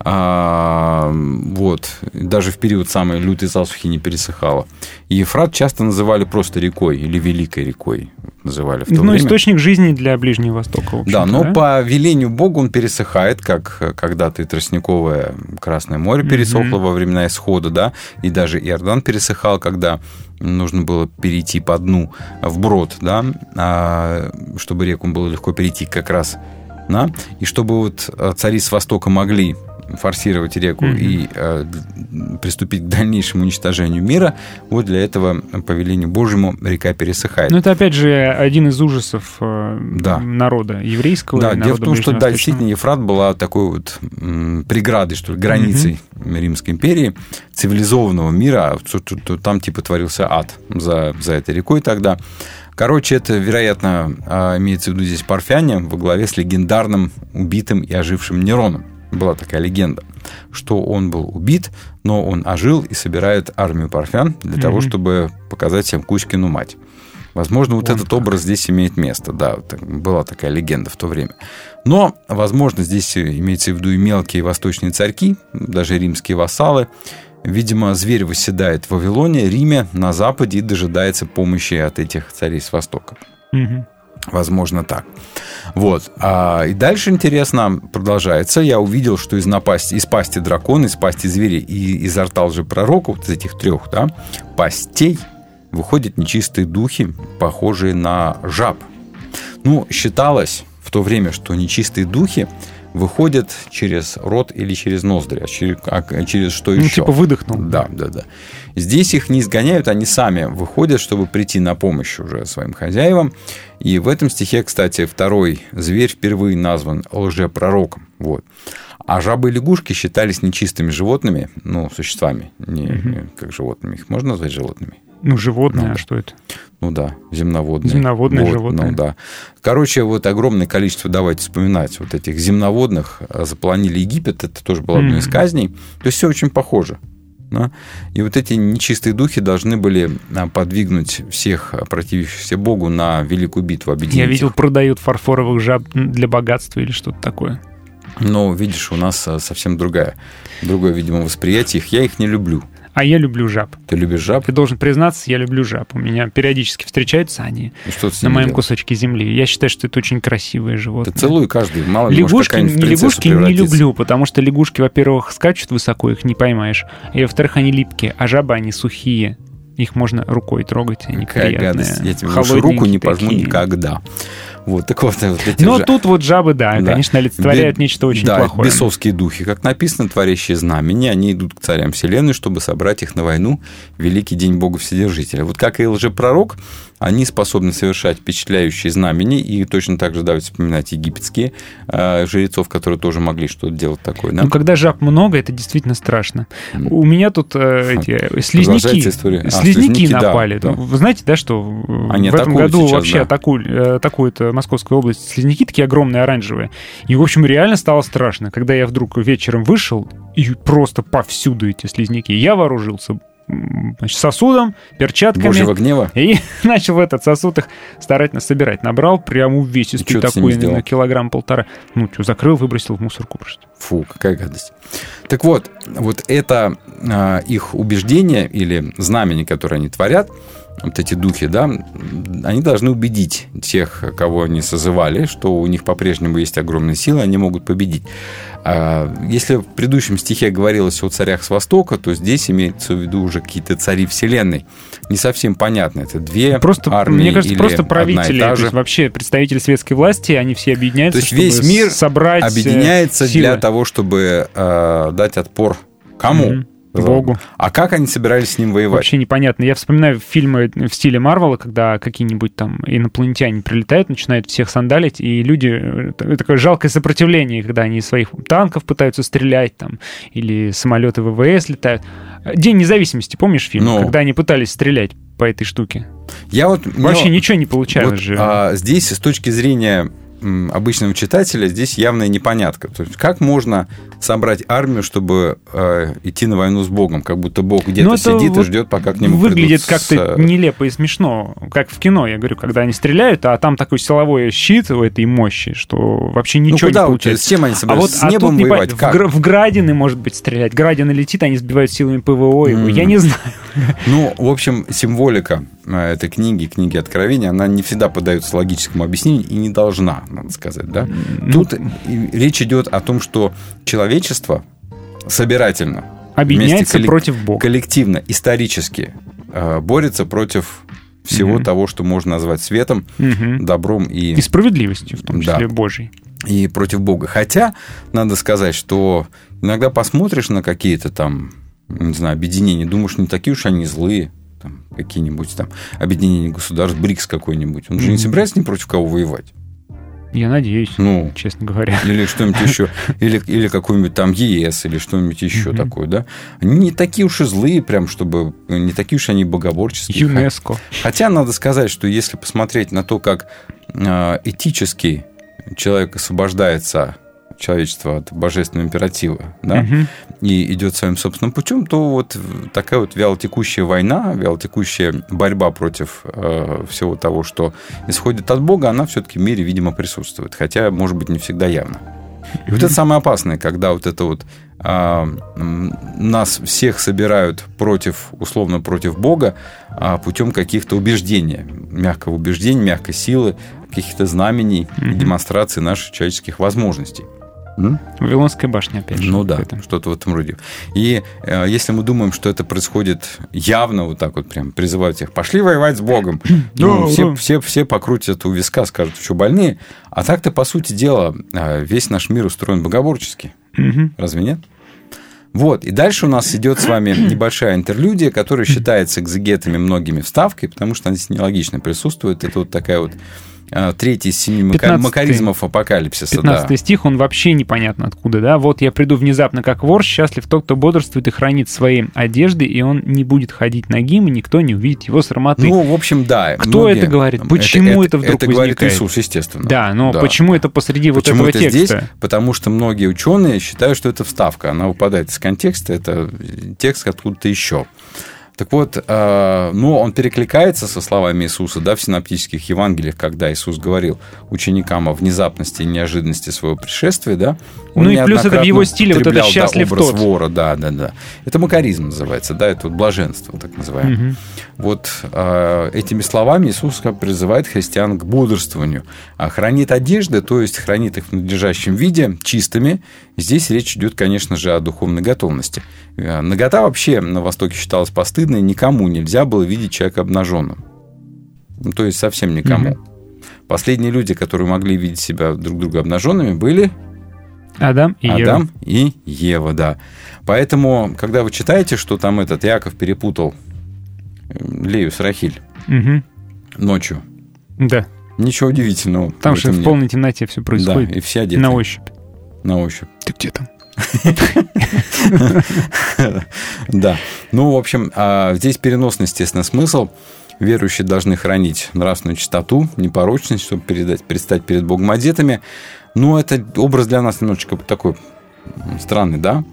А, вот. Даже в период самой лютой засухи не пересыхала. И Ефрат часто называли просто рекой или Великой рекой. Называли в то ну, время. источник жизни для Ближнего Востока. Да, но по велению Бога он пересыхает, как когда-то и тростниковое Красное море пересохло Мгм. во времена исхода, да, и даже Иордан пересыхал, когда нужно было перейти по дну вброд, да, а, чтобы реку было легко перейти как раз, да, и чтобы вот а, цари с востока могли форсировать реку Мгм. и э, приступить к дальнейшему уничтожению мира, вот для этого, по велению Божьему, река пересыхает. Ну, это, опять же, один из ужасов э, Да. народа еврейского. Да, и дело в народа том, что да, действительно Ефрат была такой вот м, преградой, что ли, границей Римской империи, цивилизованного мира, а там типа творился ад за, за этой рекой тогда. Короче, это, вероятно, а, имеется в виду здесь парфяне во главе с легендарным убитым и ожившим Нероном. Была такая легенда, что он был убит, но он ожил и собирает армию парфян для того, Мгм. чтобы показать всем Кузькину мать. Возможно, вот Вон этот как. образ здесь имеет место. Да, была такая легенда в то время. Но, возможно, здесь имеется в виду и мелкие восточные царьки, даже римские вассалы. Видимо, зверь восседает в Вавилоне, Риме, на Западе и дожидается помощи от этих царей с Востока. Мгм. Возможно, так. Вот. А, и дальше интересно продолжается. Я увидел, что из, напасти, из пасти дракона, из пасти зверя и изо рта лжепророка, вот из этих трех, да, пастей выходят нечистые духи, похожие на жаб. Ну, считалось в то время, что нечистые духи выходят через рот или через ноздри, а через, а через что Ну, еще? типа выдохнул. Да, да, да. Здесь их не изгоняют, они сами выходят, чтобы прийти на помощь уже своим хозяевам. И в этом стихе, кстати, второй зверь впервые назван лжепророком. Вот. А жабы и лягушки считались нечистыми животными, ну, существами, не Мгм. как животными. Их можно назвать животными? Ну, животное, Ну, а да. что это? Ну да, земноводные. Земноводные Вот, животные. Ну да. Короче, вот огромное количество, давайте вспоминать, вот этих земноводных э, заполонили Египет, это тоже было одной из Мгм. казней. То есть все очень похоже. Да. И вот эти нечистые духи должны были а, подвигнуть всех противившихся Богу на великую битву, объединить Я видел, продают фарфоровых жаб для богатства или что-то такое. Но, видишь, у нас а, совсем другая, другое, видимо, восприятие их. Я их не люблю. А я люблю жаб. Ты любишь жаб? Ты должен признаться, я люблю жаб. У меня периодически встречаются они И что ты на моем делаешь? кусочке земли. Я считаю, что это очень красивые Ты животные. целуй каждый. Мало ли, может, Лягушки, в не лягушки не люблю, потому что лягушки, во-первых, скачут высоко, их не поймаешь. И, во-вторых, они липкие, а жабы, они сухие. Их можно рукой трогать, они Какая приятные. гадость. Я тебе лучше руку не пожму такие. никогда. Вот, так вот, вот эти Но же- тут вот жабы, да, Да. конечно, олицетворяют Бе- нечто очень да, плохое. бесовские духи, как написано, творящие знамения, они идут к царям вселенной, чтобы собрать их на войну великий день Бога Вседержителя. Вот как и лжепророк, они способны совершать впечатляющие знамения, и точно так же давайте вспоминать египетские э, жрецов, которые тоже могли что-то делать такое. Да? Ну, когда жаб много, это действительно страшно. У меня тут э, эти слизняки, история. А, слизняки слизняки, да, напали. да. Вы знаете, да, что в Они в этом атакуют году сейчас, вообще да. атакуют, э, атакует э, Московская область слизняки такие огромные, оранжевые. И, в общем, реально стало страшно, когда я вдруг вечером вышел, и просто повсюду эти слизняки. Я вооружился значит, сосудом, перчатками. Божьего гнева. И начал в этот сосуд их старательно собирать. Набрал прям увесистый И чё ты с ними такой, на килограмм-полтора. Ну, что, закрыл, выбросил в мусорку просто. Фу, какая гадость. Так вот, вот это а, их убеждение или знамение, которое они творят, вот эти духи, да, они должны убедить тех, кого они созывали, что у них по-прежнему есть огромные силы, они могут победить. А, Если в предыдущем стихе говорилось о царях с Востока, то здесь имеется в виду уже какие-то цари Вселенной. Не совсем понятно, это две Просто, армии мне кажется, или просто правители, то есть вообще представители светской власти, они все объединяются, То есть весь мир собрать э, объединяется силы. для того, чтобы э, дать отпор кому? Мгм. Богу. А как они собирались с ним воевать? Вообще непонятно. Я вспоминаю фильмы в стиле Марвела, когда какие-нибудь там инопланетяне прилетают, начинают всех сандалить, и люди... э, Такое жалкое сопротивление, когда они из своих танков пытаются стрелять, там, или самолеты ВВС летают. День независимости, помнишь фильм? Ну. Когда они пытались стрелять по этой штуке. Я вот... Вообще мне- ничего не получалось Вот, же. а, здесь с точки зрения обычного читателя здесь явная непонятка. То есть как можно собрать армию, чтобы э, идти на войну с Богом? Как будто Бог где-то Ну, сидит и вот ждет, пока к нему Выглядит как-то с, э, нелепо и смешно, как в кино, я говорю, когда они стреляют, а там такой силовой щит у этой мощи, что вообще ничего Ну, не получается. с чем они а собирались? вот С а небом тут не воевать? пон- в, Как? гра- в Градины, может быть, стрелять. Градины летит, они сбивают силами ПВО его. Я Мгм. не знаю. Ну, в общем, символика э, этой книги, книги Откровения, она не всегда поддается логическому объяснению и не должна, надо сказать, да? Ну, Тут и речь идет о том, что человечество собирательно Объединяется коллек- против Бога. коллективно, исторически э, борется против всего Мгм. того, что можно назвать светом, Мгм. добром и, И справедливостью, в том Да. числе Божьей. и против Бога. Хотя, надо сказать, что иногда посмотришь на какие-то там, не знаю, объединения, думаешь, не такие уж они злые, там, какие-нибудь там объединения государств, БРИКС какой-нибудь. Он же не собирается ни против кого воевать. Я надеюсь, Ну, честно говоря. или что-нибудь еще, или, или какой-нибудь там ЕС, или что-нибудь еще Мгм. такое, да? Они не такие уж и злые, прям, чтобы... Не такие уж они богоборческие. ЮНЕСКО. Хотя надо сказать, что если посмотреть на то, как э, этически человек освобождается человечество от божественного императива, да, Мгм. и идет своим собственным путем, то вот такая вот вялотекущая война, вялотекущая борьба против э, всего того, что исходит от Бога, она все-таки в мире, видимо, присутствует. Хотя, может быть, не всегда явно. И вот это самое опасное, когда вот это вот а, нас всех собирают против, условно, против Бога а, путем каких-то убеждений, мягкого убеждения, мягкой силы, каких-то знамений Мгм. демонстрации наших человеческих возможностей. М? Вавилонская башня, опять же. Ну да, что-то в этом роде. И э, если мы думаем, что это происходит явно, вот так вот прям призывают всех, пошли воевать с Богом, ну, все, все, все покрутят у виска, скажут, что больные. А так-то, по сути дела, э, весь наш мир устроен богоборчески. Разве нет? Вот, и дальше у нас идет с вами небольшая интерлюдия, которая считается экзегетами многими вставкой, потому что она здесь нелогично присутствует. Это вот такая вот третий из семи макаризмов апокалипсиса. да. 15 стих, он вообще непонятно откуда, да? Вот я приду внезапно, как вор, счастлив тот, кто бодрствует и хранит свои одежды, и он не будет ходить нагим, и никто не увидит его срамоты. Ну, в общем, да. Кто это говорит? Почему это вдруг Это говорит возникает? Иисус, естественно. да, но почему это посреди вот Почему этого это текста? здесь? Потому что многие ученые считают, что это вставка. Она выпадает из контекста. Это текст откуда-то еще. Так вот, э, ну, он перекликается со словами Иисуса, да, в синоптических Евангелиях, когда Иисус говорил ученикам о внезапности и неожиданности своего пришествия, да. Ну и плюс это в его стиле вот это употреблял, да, «счастлив образ тот». вора, да, да, да. Это макаризм называется, да, это вот блаженство, так называемое. Мгм. Вот э, этими словами Иисус призывает христиан к бодрствованию. А хранит одежды, то есть хранит их в надлежащем виде, чистыми. Здесь речь идет, конечно же, о духовной готовности. Э, Нагота вообще на Востоке считалась постыдной, никому нельзя было видеть человека обнаженным. Ну, то есть совсем никому. Мгм. Последние люди, которые могли видеть себя друг друга обнаженными, были Адам и Ева. Адам и Ева, да. Поэтому, когда вы читаете, что там этот Яков перепутал э, Лею с Рахиль Мгм. ночью, Да, ничего удивительного. там же в нет. полной темноте все происходит. Да, и все одеты На ощупь. на ощупь. Ты где там? Да. Ну, в общем, а, здесь переносный, естественно, смысл. Верующие должны хранить нравственную чистоту, непорочность, чтобы передать, предстать перед Богом одетыми. Но это образ для нас немножечко такой странный, да?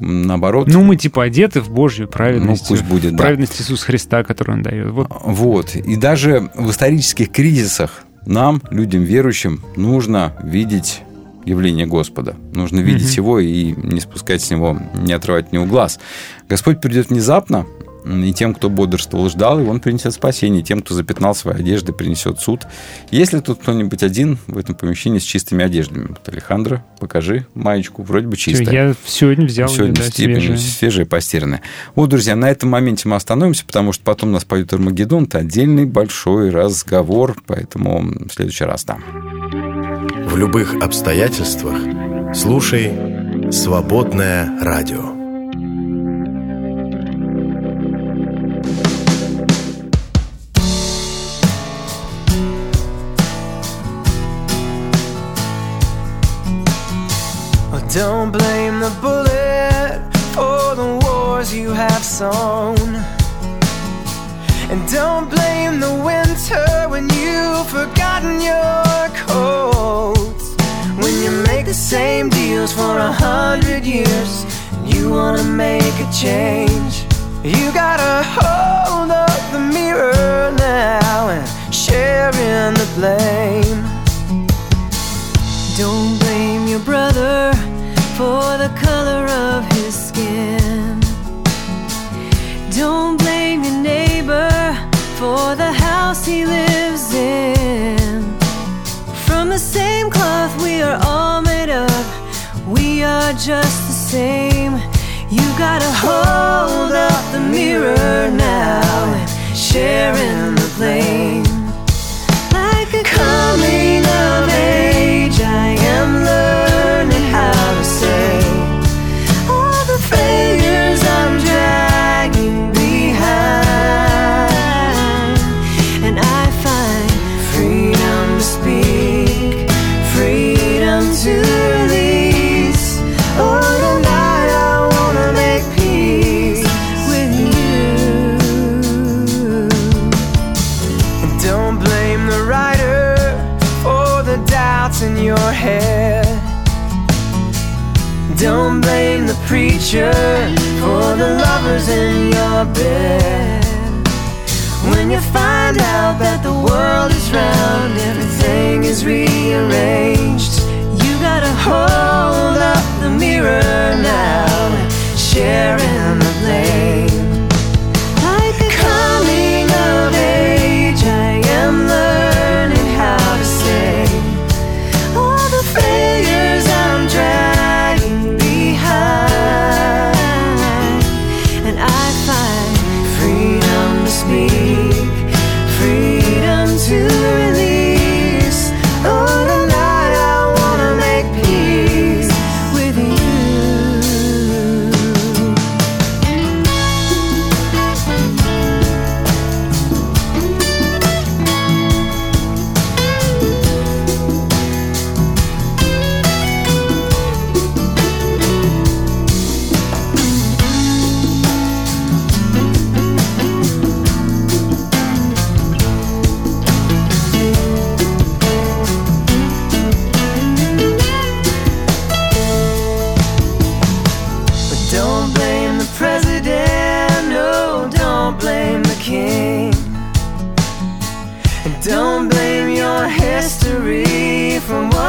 Наоборот. Ну, мы типа одеты в Божью праведность. Ну, пусть будет, да. Праведность Иисуса Христа, которую Он дает. Вот Вот. И даже в исторических кризисах нам, людям верующим, нужно видеть явление Господа. Нужно видеть Мгм. его и не спускать с него, не отрывать от него глаз. Господь придет внезапно, и тем, кто бодрствовал, ждал, и он принесет спасение. Тем, кто запятнал свои одежды, принесет суд. Есть тут кто-нибудь один в этом помещении с чистыми одеждами? Вот, Алехандро, покажи маечку. Вроде бы чистая. я сегодня взял Сегодня её, да, степень свежее. свежее, постиранное. Вот, друзья, на этом моменте мы остановимся, потому что потом нас пойдет Армагеддон. Это отдельный большой разговор, поэтому в следующий раз там. В любых обстоятельствах слушай «Свободное радио». Don't blame the bullet for the wars you have sown. And don't blame the winter when you've forgotten your coats. When you make the same deals for a hundred years, and you wanna make a change. You gotta hold up the mirror now and share in the blame. Don't blame your brother for the color of his skin. Don't blame your neighbor for the house he lives in. From the same cloth we are all made up, we are just the same. You gotta hold up the mirror now and share in the blame. For the lovers in your bed. When you find out that the world is round, everything is rearranged. You gotta hold up the mirror now and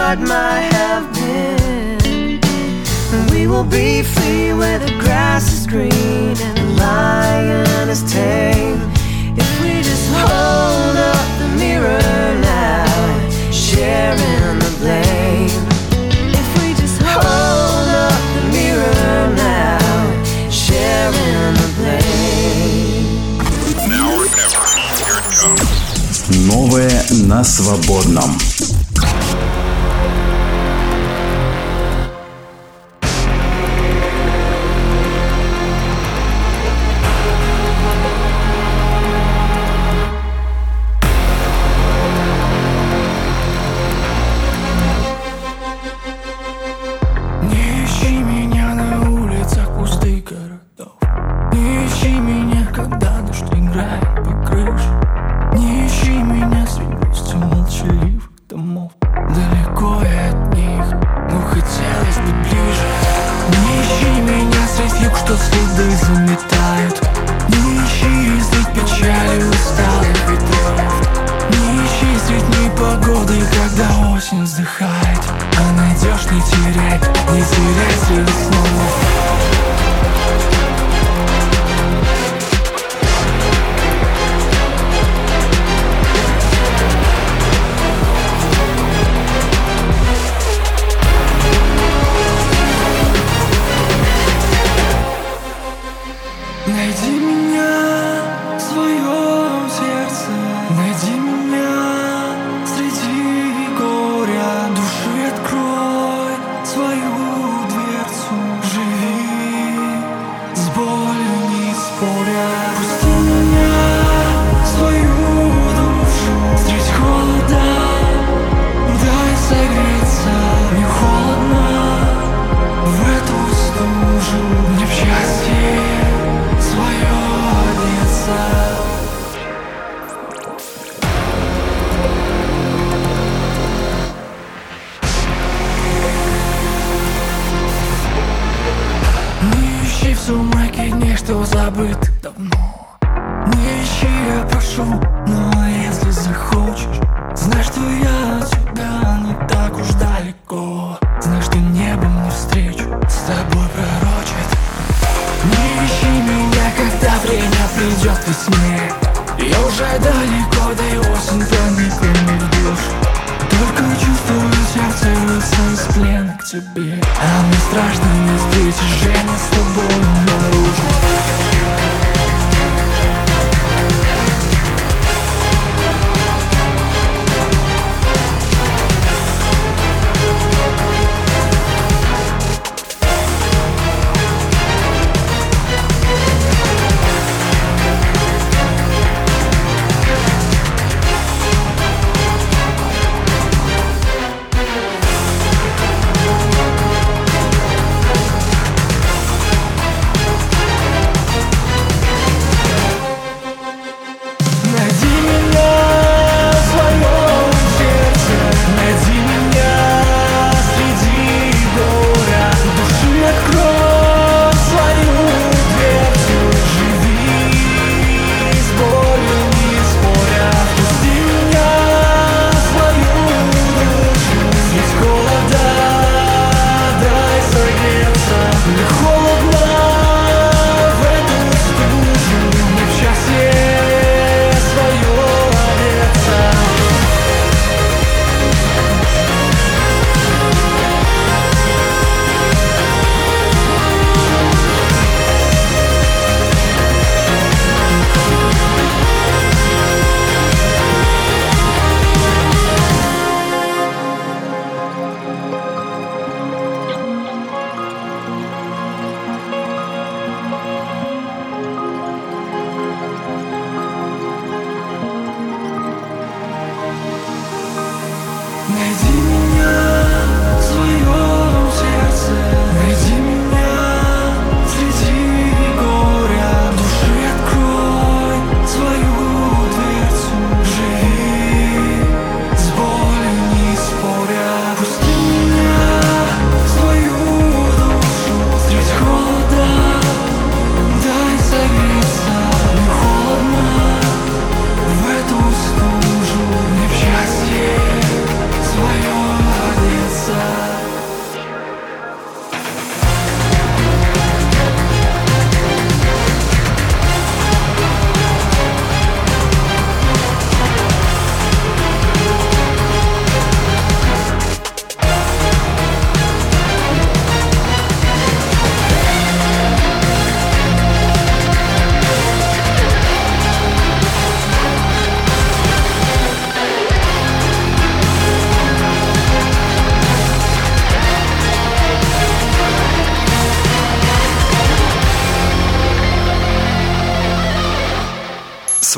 what might have been. And we will be free where the grass is green and the lion is tame. If we just hold up the mirror now and share in the blame. If we just hold up the mirror now, share in the blame. Новое на свободном.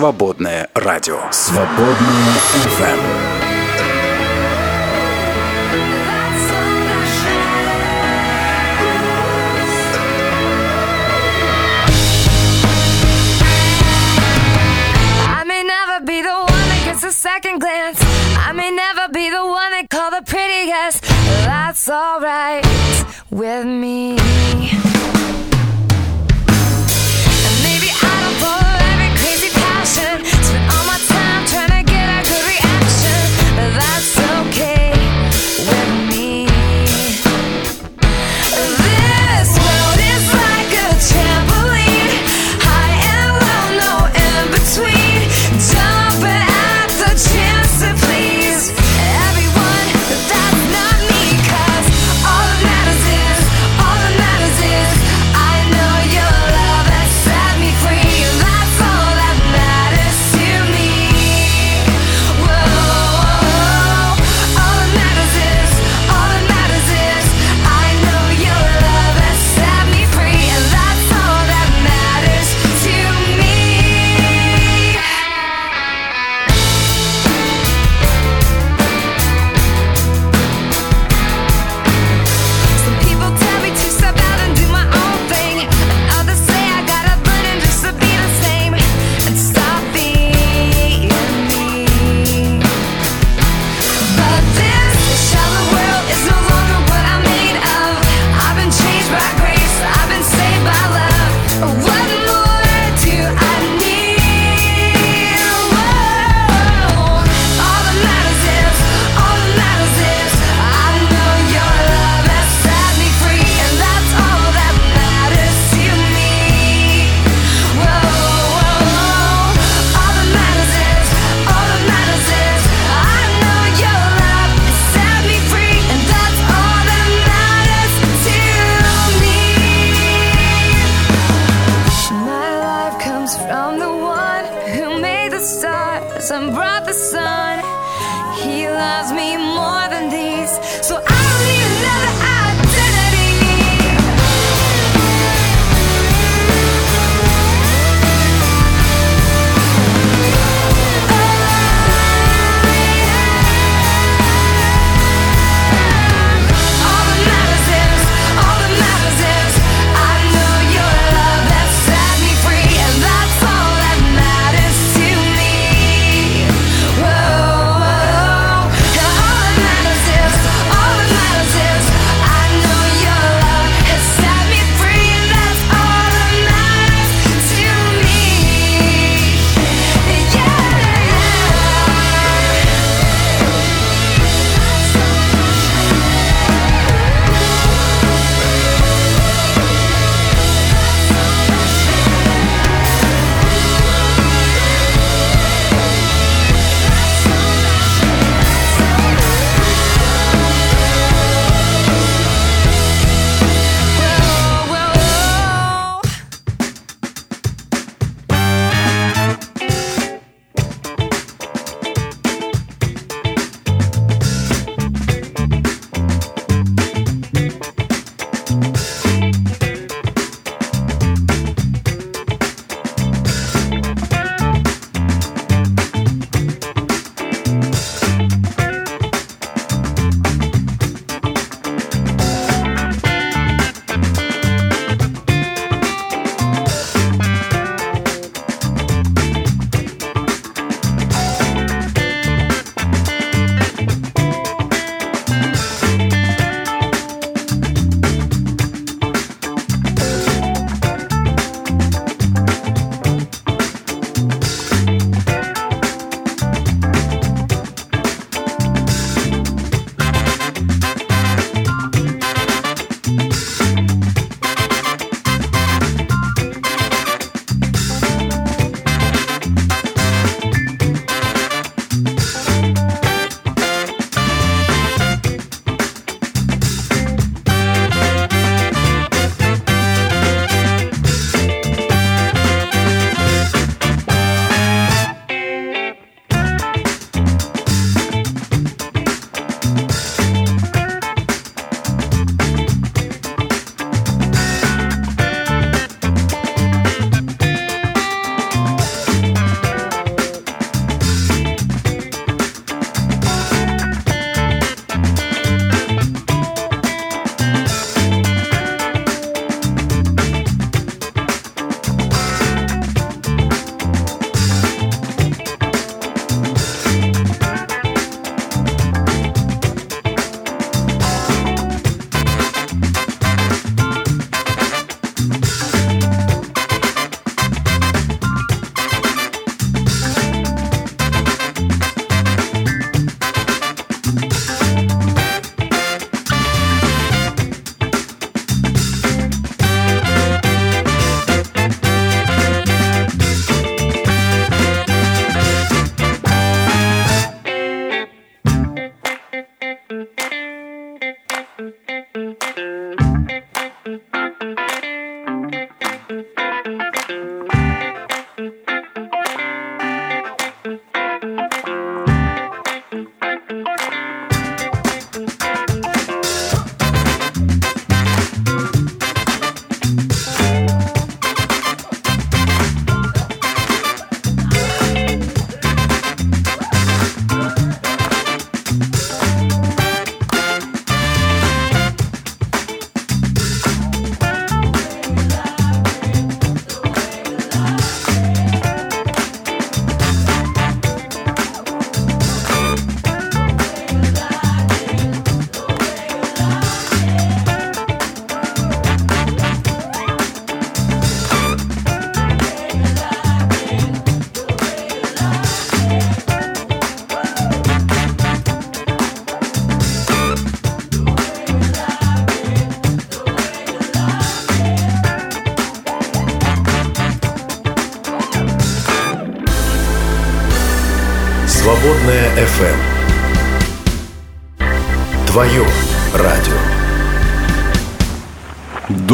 Свободное радио. Свободное FM.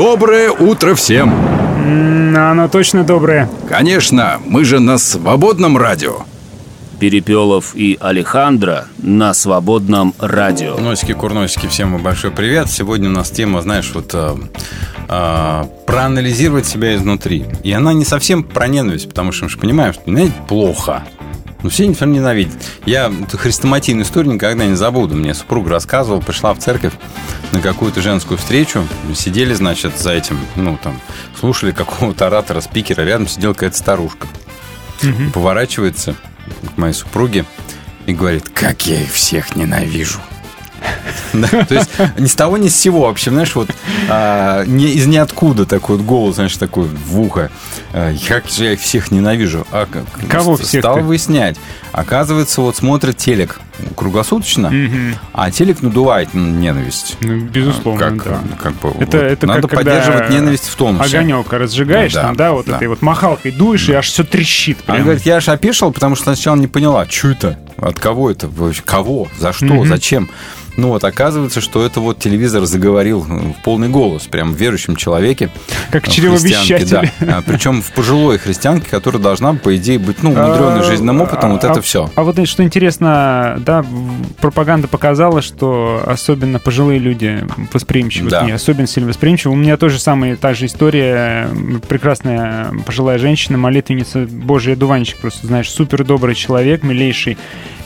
Доброе утро всем! Оно точно доброе. Конечно, мы же на свободном радио. Перепелов и Алехандро на свободном радио. Носики, курносики, всем большой привет. Сегодня у нас тема, знаешь, вот э, э, проанализировать себя изнутри. И она не совсем про ненависть, потому что мы же понимаем, что ненавидеть плохо. Но все все ненавидят. Я эту хрестоматийную историю никогда не забуду. Мне супруга рассказывал, пришла в церковь на какую-то женскую встречу. Сидели, значит, за этим, ну, там, слушали какого-то оратора, спикера. Рядом сидела какая-то старушка. Мгм. Поворачивается к моей супруге и говорит, как я их всех ненавижу. Да, то есть ни с того, ни с сего вообще, знаешь, вот а, не, из ниоткуда такой вот голос, знаешь, такой в ухо. А, как же я их всех ненавижу. А Кого ст- всех Стал выяснять. Оказывается, вот смотрит телек круглосуточно, Мгм. а телек надувает ненависть. Ну, безусловно, как, да. как бы, Это, вот. это Надо как поддерживать ненависть в тонусе. Огонек разжигаешь, Да, там, да, вот да. этой вот махалкой дуешь, и аж все трещит. Она прям. говорит, я аж опешил, потому что сначала не поняла, что это, от кого это, кого, за что, Мгм. зачем. Ну вот, оказывается, что это вот телевизор заговорил э, в полный голос, прям в верующем человеке. Как чревовещатель. Да. А, Причем в пожилой христианке, которая должна, по идее, быть, ну, умудренной А, жизненным опытом, вот а- это все. А вот что интересно, да, пропаганда показала, что особенно пожилые люди восприимчивы Да. к ней, особенно сильно восприимчивы. У меня тоже самая та же история. Прекрасная пожилая женщина, молитвенница, божий одуванчик, просто, знаешь, супер добрый человек, милейший.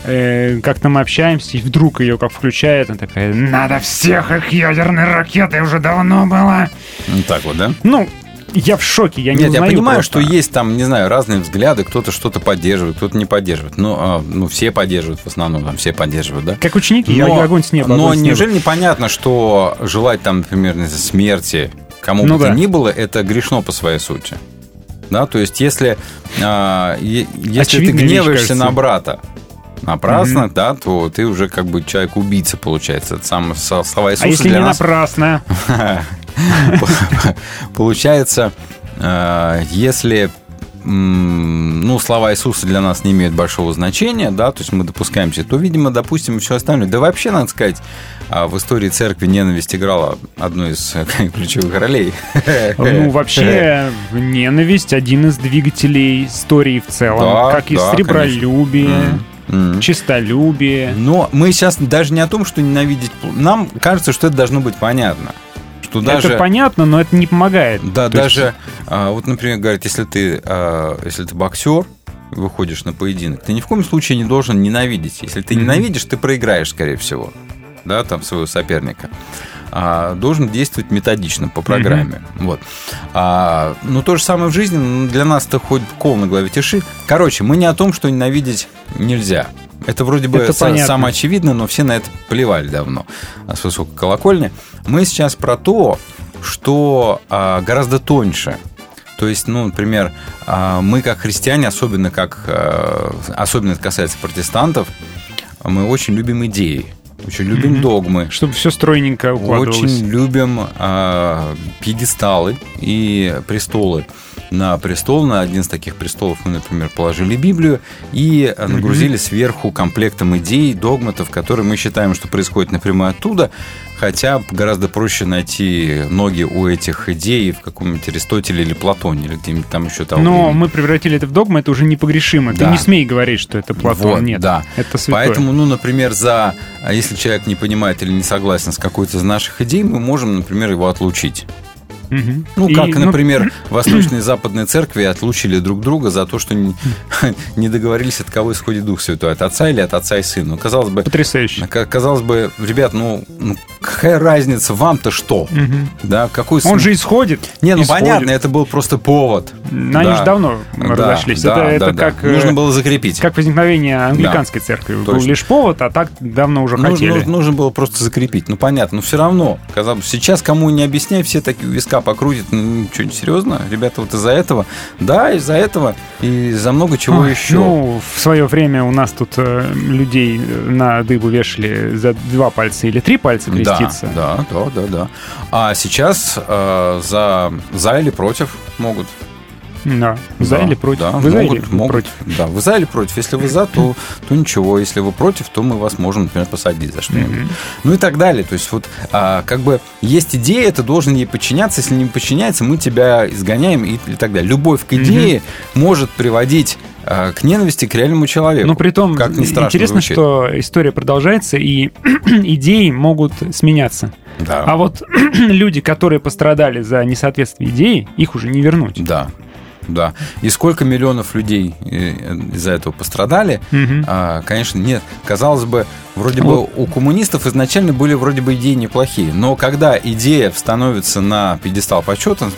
Э, Как-то мы общаемся, и вдруг ее как включает, она такая, надо всех их ядерной ракетой уже давно было. Ну, так вот, да? Ну, я в шоке, я не Нет, я узнаю понимаю, просто. что есть там, не знаю, разные взгляды, кто-то что-то поддерживает, кто-то не поддерживает. Ну, а, ну, все поддерживают в основном, там все поддерживают, да? Как ученики, я но, огонь с неба. но с неба. неужели непонятно, что желать там, например, смерти кому Ну бы да. то ни было, это грешно по своей сути? Да, то есть если, а, если ты Очевидная вещь, гневаешься кажется. на брата, напрасно, Мгм. да, то ты уже как бы человек-убийца, получается. Это сам, слова Иисуса А если для не нас напрасно? Получается, э, если ну, слова Иисуса для нас не имеют большого значения, да, то есть мы допускаемся, то, видимо, допустим, все остальное. Да вообще, надо сказать, а, в истории церкви ненависть играла одну из э, ключевых ролей. Ну, вообще, ненависть один из двигателей истории в целом. Да, как и да, сребролюбие, чистолюбие. Но мы сейчас даже не о том, что ненавидеть... Нам кажется, что это должно быть понятно. Что даже... Это понятно, но это не помогает. Да, То есть- даже, а, вот, например, говорят, если ты, а, если ты боксер, выходишь на поединок, ты ни в коем случае не должен ненавидеть. Если ты Мгм. ненавидишь, ты проиграешь, скорее всего, да, там своего соперника. А, должен действовать методично по программе. Вот. А, ну, то же самое в жизни. ну, Для нас это хоть кол на голове тиши. Короче, мы не о том, что ненавидеть нельзя. Это вроде бы Это са- понятно. самое очевидно, но все на это плевали давно а, с высокой колокольни. Мы сейчас про то, что а, гораздо тоньше. То есть, ну, например, а, мы как христиане, особенно как, а, особенно это касается протестантов, мы очень любим идеи, очень любим Мгм. догмы. Чтобы все стройненько укладывалось. Очень любим а, пьедесталы и престолы. На престол, на один из таких престолов мы, например, положили Библию и а, нагрузили сверху комплектом идей, догматов, которые мы считаем, что происходит напрямую оттуда, хотя гораздо проще найти ноги у этих идей в каком-нибудь Аристотеле или Платоне, или где-нибудь там еще того Но времени. мы превратили это в догму, это уже непогрешимо. Ты Да. не смей говорить, что это Платон. Вот, Нет, да. это святое. Поэтому, ну, например, за а если человек не понимает или не согласен с какой-то из наших идей, мы можем, например, его отлучить. Мгм. Ну, И, как, ну, например, восточные и западные церкви отлучили друг друга за то, что не, не договорились, от кого исходит Дух Святой, от отца или от отца и сына. Ну, казалось бы... Потрясающе. Казалось бы, ребят, ну, ну, какая разница, вам-то что? Мгм. Да, какой Он же исходит. Не, ну исходит. понятно, это был просто повод. Ну, Они Да. же давно Да, разошлись. да, это да, это да. как... э, Нужно было закрепить. Как возникновение англиканской церкви. Был Точно. лишь повод, а так давно уже Нужно, хотели. нужно- нужно было просто закрепить. Ну, понятно, но все равно. Казалось бы, сейчас кому не объясняй, все такие виска покрутят. Ну, что, серьезно? Ребята, вот из-за этого? Да, из-за этого. И за много чего Ой, еще. Ну, в свое время у нас тут э, людей на дыбу вешали за два пальца или три пальца креститься. Да, да, да, да, да. А сейчас э, за, за или против могут. Да. За Да, или против? Да, Вы за могут, или могут. против? Да, вы за или против. Если вы за, то, то ничего. Если вы против, то мы вас можем, например, посадить за что-нибудь. Мгм. Ну и так далее. То есть вот а, как бы есть идея, ты должен ей подчиняться. Если не подчиняется, мы тебя изгоняем и, и так далее. Любовь к идее может приводить а, к ненависти к реальному человеку. Но при том, как ни страшно интересно, звучит. что история продолжается, и идеи могут сменяться. Да. А вот люди, которые пострадали за несоответствие идеи, их уже не вернуть. Да. Да. И сколько миллионов людей э, из-за этого пострадали, Мгм. а, конечно, нет. Казалось бы, вроде Вот. бы у коммунистов изначально были вроде бы идеи неплохие, но когда идея становится на пьедестал почета,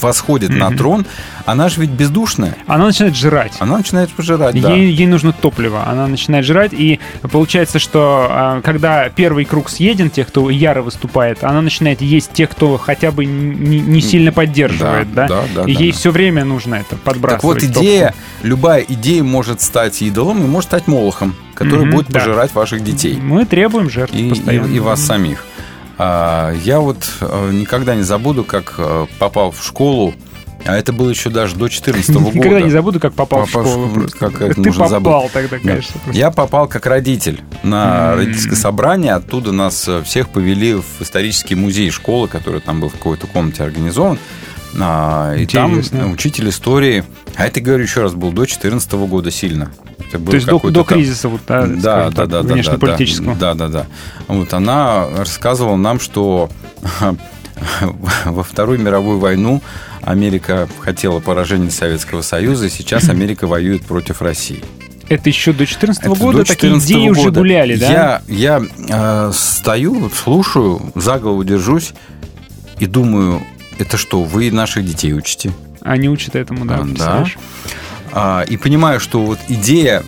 восходит на Мгм. трон, она же ведь бездушная. Она начинает жрать. Она начинает пожирать, да. Ей, ей нужно топливо, она начинает жрать, и получается, что а, когда первый круг съеден, тех, кто яро выступает, она начинает есть тех, кто хотя бы не, не сильно поддерживает, да? Да, да, да, ей да. все время нужно это подбрасывать. Так вот, идея, любая идея может стать идолом и может стать молохом, который Мгм, будет да. пожирать ваших детей. Мы требуем жертв и, постоянно. и- и вас самих. А, я вот э, никогда не забуду, как э, попал в школу, а это было еще даже до 14 года. Никогда не забуду, как попал в Попав школу. просто. Как это Ты попал забыть? тогда, Да. конечно. просто. Я попал как родитель на М. родительское собрание. Оттуда нас э, всех повели в исторический музей школы, который там был в какой-то комнате организован. А, и там учитель истории, а это, говорю еще раз, был до 14 года сильно. Это был То есть до, до там- кризиса вот, да, да, да, да, да, внешнеполитического. Да, да, да. Вот она рассказывала нам, что во Вторую мировую войну Америка хотела поражения Советского Союза, и сейчас Америка воюет против России. Это еще до 14 Это года до такие 14 идеи уже года. гуляли, да? Я, я э, стою, слушаю, за голову держусь и думаю, это что, вы наших детей учите? Они учат этому, да, А, представляешь? А, и понимаю, что вот идея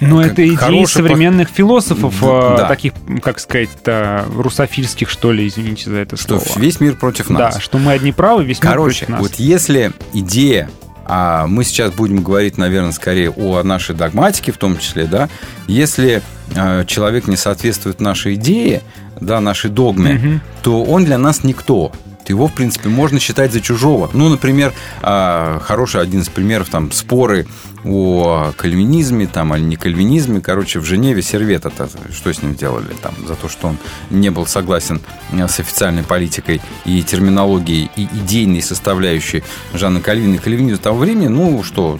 Но как это идеи современных философов, Да. э, Да. таких, как сказать, э, русофильских, что ли, извините за это что слово. весь мир против нас. Да, что мы одни правы, весь мир Короче, против нас. вот если идея, а мы сейчас будем говорить, наверное, скорее о нашей догматике в том числе, да, если э, человек не соответствует нашей идее, да, нашей догме, Мгм. то он для нас никто. Его, в принципе, можно считать за чужого. Ну, например, а, хороший один из примеров, там, споры о кальвинизме, там, или не кальвинизме. Короче, в Женеве Сервет, что с ним делали? Там, за то, что он не был согласен э, с официальной политикой и терминологией, и идейной составляющей Жанна Кальвина и Кальвинизма того времени, ну, что,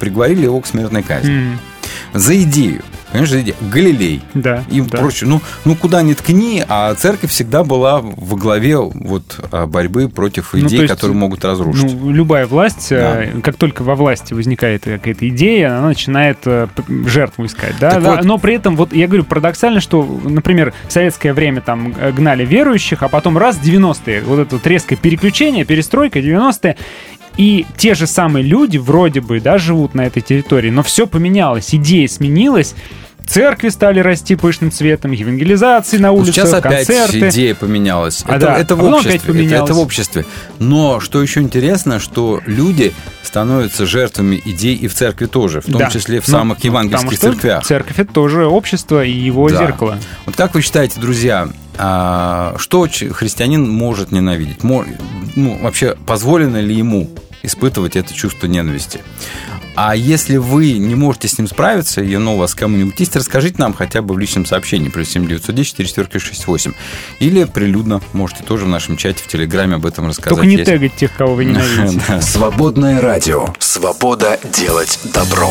приговорили его к смертной казни. М, За идею. Конечно, за идею. Галилей Да, и да. прочее. Ну, ну, куда ни ткни, а церковь всегда была во главе вот а, борьбы против Ну, идей, то есть, которые могут разрушить. Ну, любая власть, э, как только во власти возникает какая-то идея, она начинает э, жертву искать. Да? Так Да, вот- Но при этом, вот я говорю, парадоксально, что, например, в советское время там гнали верующих, а потом раз 90-е, вот это вот резкое переключение, перестройка 90-е, и те же самые люди вроде бы, да, живут на этой территории, но все поменялось, идея сменилась, церкви стали расти пышным цветом, евангелизации на Ну, улицах, Сейчас опять концерты. идея поменялась. А, это, да. это в обществе. опять это- поменялось. это в обществе. Но что еще интересно, что люди становятся жертвами идей и в церкви тоже, в том Да. числе в Ну, самых евангельских потому церквях. Церковь это тоже общество и его Да. зеркало. Вот как вы считаете, друзья, а, что христианин может ненавидеть? Ну, вообще, позволено ли ему испытывать это чувство ненависти? А если вы не можете с ним справиться, и оно у вас кому-нибудь есть, расскажите нам хотя бы в личном сообщении плюс 7910 44 68. Или прилюдно можете тоже в нашем чате в Телеграме об этом рассказать. Только не Есть- тегать тех, кого вы ненавидите. Свободное радио. Свобода делать добро.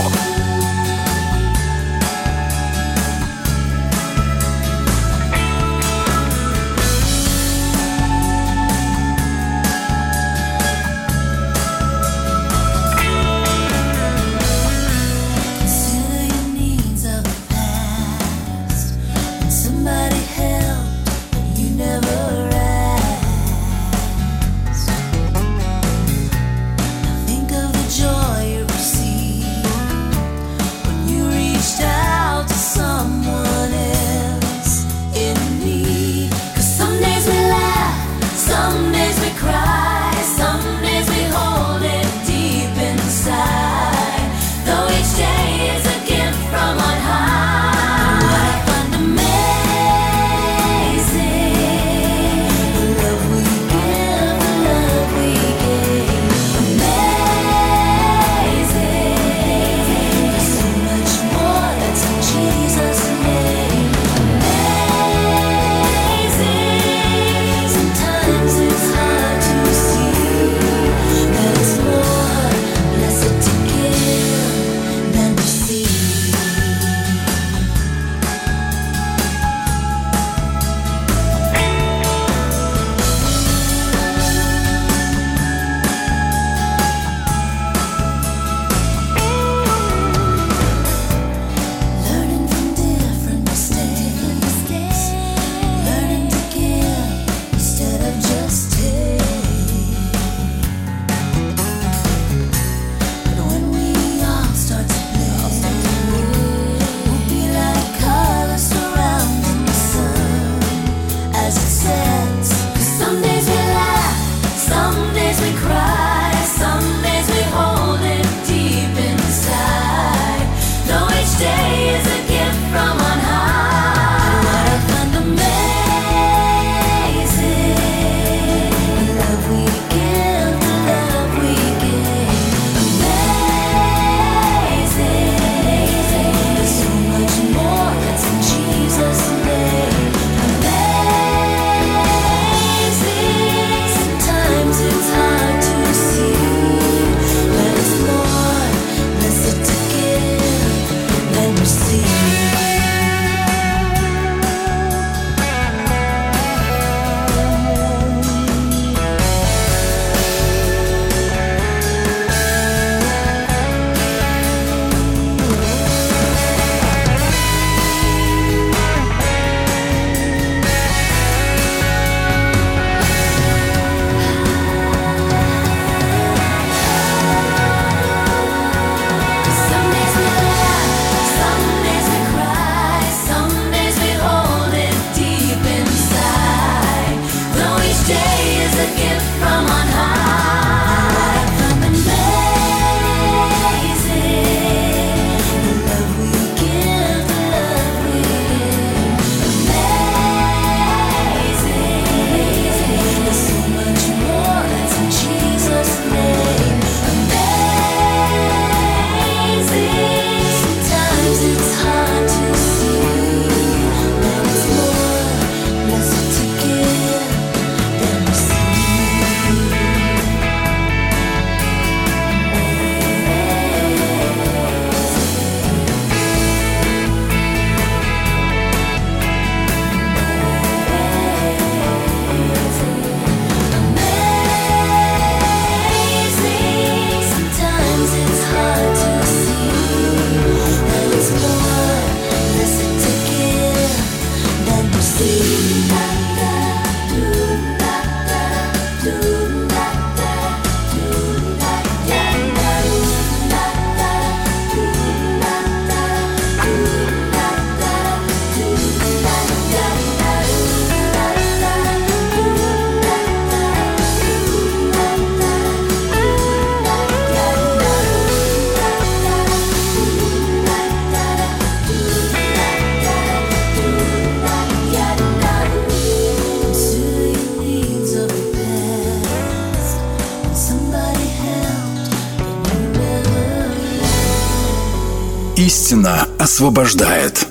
Истина освобождает.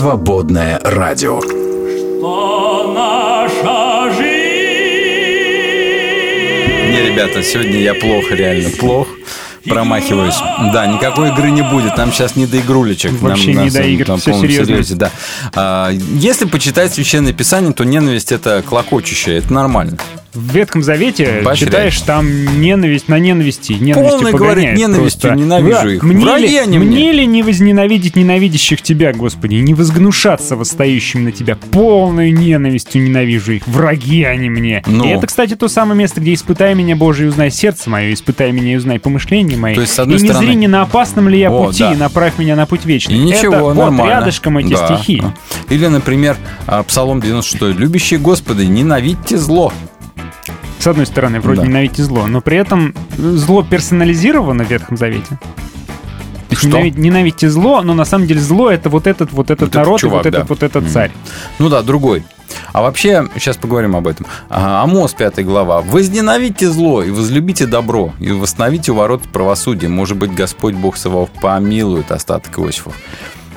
«Свободное радио». Не, ребята, сегодня я плохо, реально плохо. Промахиваюсь. Да, никакой игры не будет. Нам сейчас не до игрулечек. Вообще Нам не до на игр, всё полном серьезно. серьезе, да. А, если почитать Священное Писание, то ненависть это клокочущая, это нормально. В Ветхом Завете Поощряй. читаешь там ненависть на ненависти. Ненавистью Полный, говорит, ненавистью просто. ненавижу Да. их. Мне, Враги ли, они мне мне. ли не возненавидеть ненавидящих тебя, Господи, и не возгнушаться восстающим на тебя? Полной ненавистью ненавижу их. Враги они мне. Ну. И это, кстати, то самое место, где испытай меня, Боже, и узнай сердце мое, испытай меня и узнай помышления мои. То есть, с одной и не стороны- зри, не на опасном ли я О, пути, да. и направь меня на путь вечный. И ничего, это нормально. вот рядышком эти Да. стихи. Или, например, а, Псалом 96. «Любящие Господа, ненавидьте зло». С одной стороны, вроде Да. ненавидите зло, но при этом зло персонализировано в Ветхом Завете. То есть ненавид- зло, но на самом деле зло это вот этот, вот этот Вот этот народ, чувак, и вот да. этот, вот этот царь. Ну да, другой. А вообще, сейчас поговорим об этом. Амос, 5 глава. «Возненавидьте зло и возлюбите добро, и восстановите у ворот правосудия. Может быть, Господь Бог Саваоф помилует остаток Иосифов».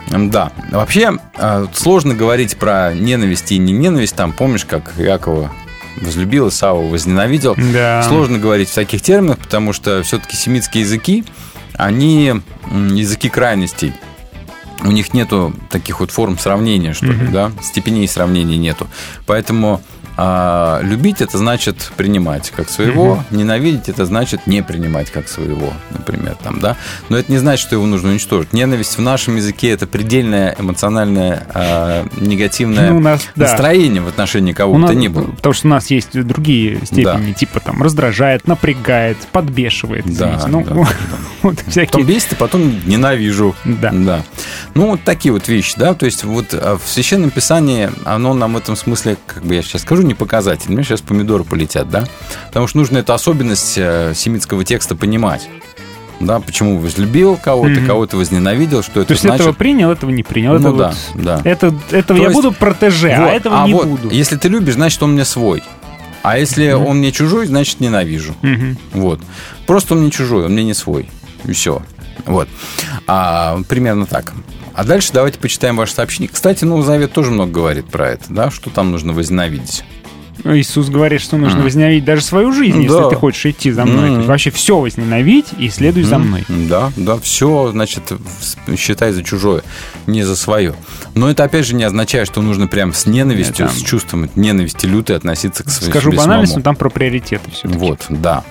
Да. Вообще, а, сложно говорить про ненависть и не ненависть. Там, помнишь, как Якова возлюбил, Исава возненавидел. Да. Сложно говорить в таких терминах, потому что все-таки семитские языки, они языки крайностей. У них нету таких вот форм сравнения, что ли, Мгм. да? Степеней сравнения нету. Поэтому А, любить это значит принимать как своего, ненавидеть это значит не принимать как своего, например, там, да. Но это не значит, что его нужно уничтожить. Ненависть в нашем языке это предельное эмоциональное а, негативное Ну, нас, да. настроение в отношении кого У бы нас- то ни было. Потому что у нас есть другие степени, типа там раздражает, напрягает, подбешивает. Да, извините. ну, да, вот Потом всякие. бесит, а потом ненавижу. Да. да. Ну, вот такие вот вещи, да. То есть, вот а, в Священном Писании, оно нам в этом смысле, как бы я сейчас скажу, не показатель. У меня сейчас помидоры полетят, да. Потому что нужно эту особенность э, семитского текста понимать. Да, почему возлюбил кого-то, Мгм. кого-то возненавидел, что это То есть значит. этого принял, этого не принял. Ну это да, вот- да. Это, этого То я есть- буду протеже, а Вот, этого не вот, буду. Если ты любишь, значит, он мне свой. А если он мне чужой, значит, ненавижу. Мгм. Вот. Просто он мне чужой, он мне не свой. И все. Вот. А, примерно так. А дальше давайте почитаем ваше сообщение. Кстати, Новый Завет тоже много говорит про это, да, что там нужно возненавидеть. Иисус говорит, что нужно Мгм. возненавидеть даже свою жизнь, если Да. ты хочешь идти за мной. Есть вообще все возненавидь и следуй за М, мной. Да, да, все, значит, считай за чужое, не за свое. Но это, опять же, не означает, что нужно прям с ненавистью, Это- с чувством ненависти лютой относиться к своему Скажу самому. но там про приоритеты все. Вот, да.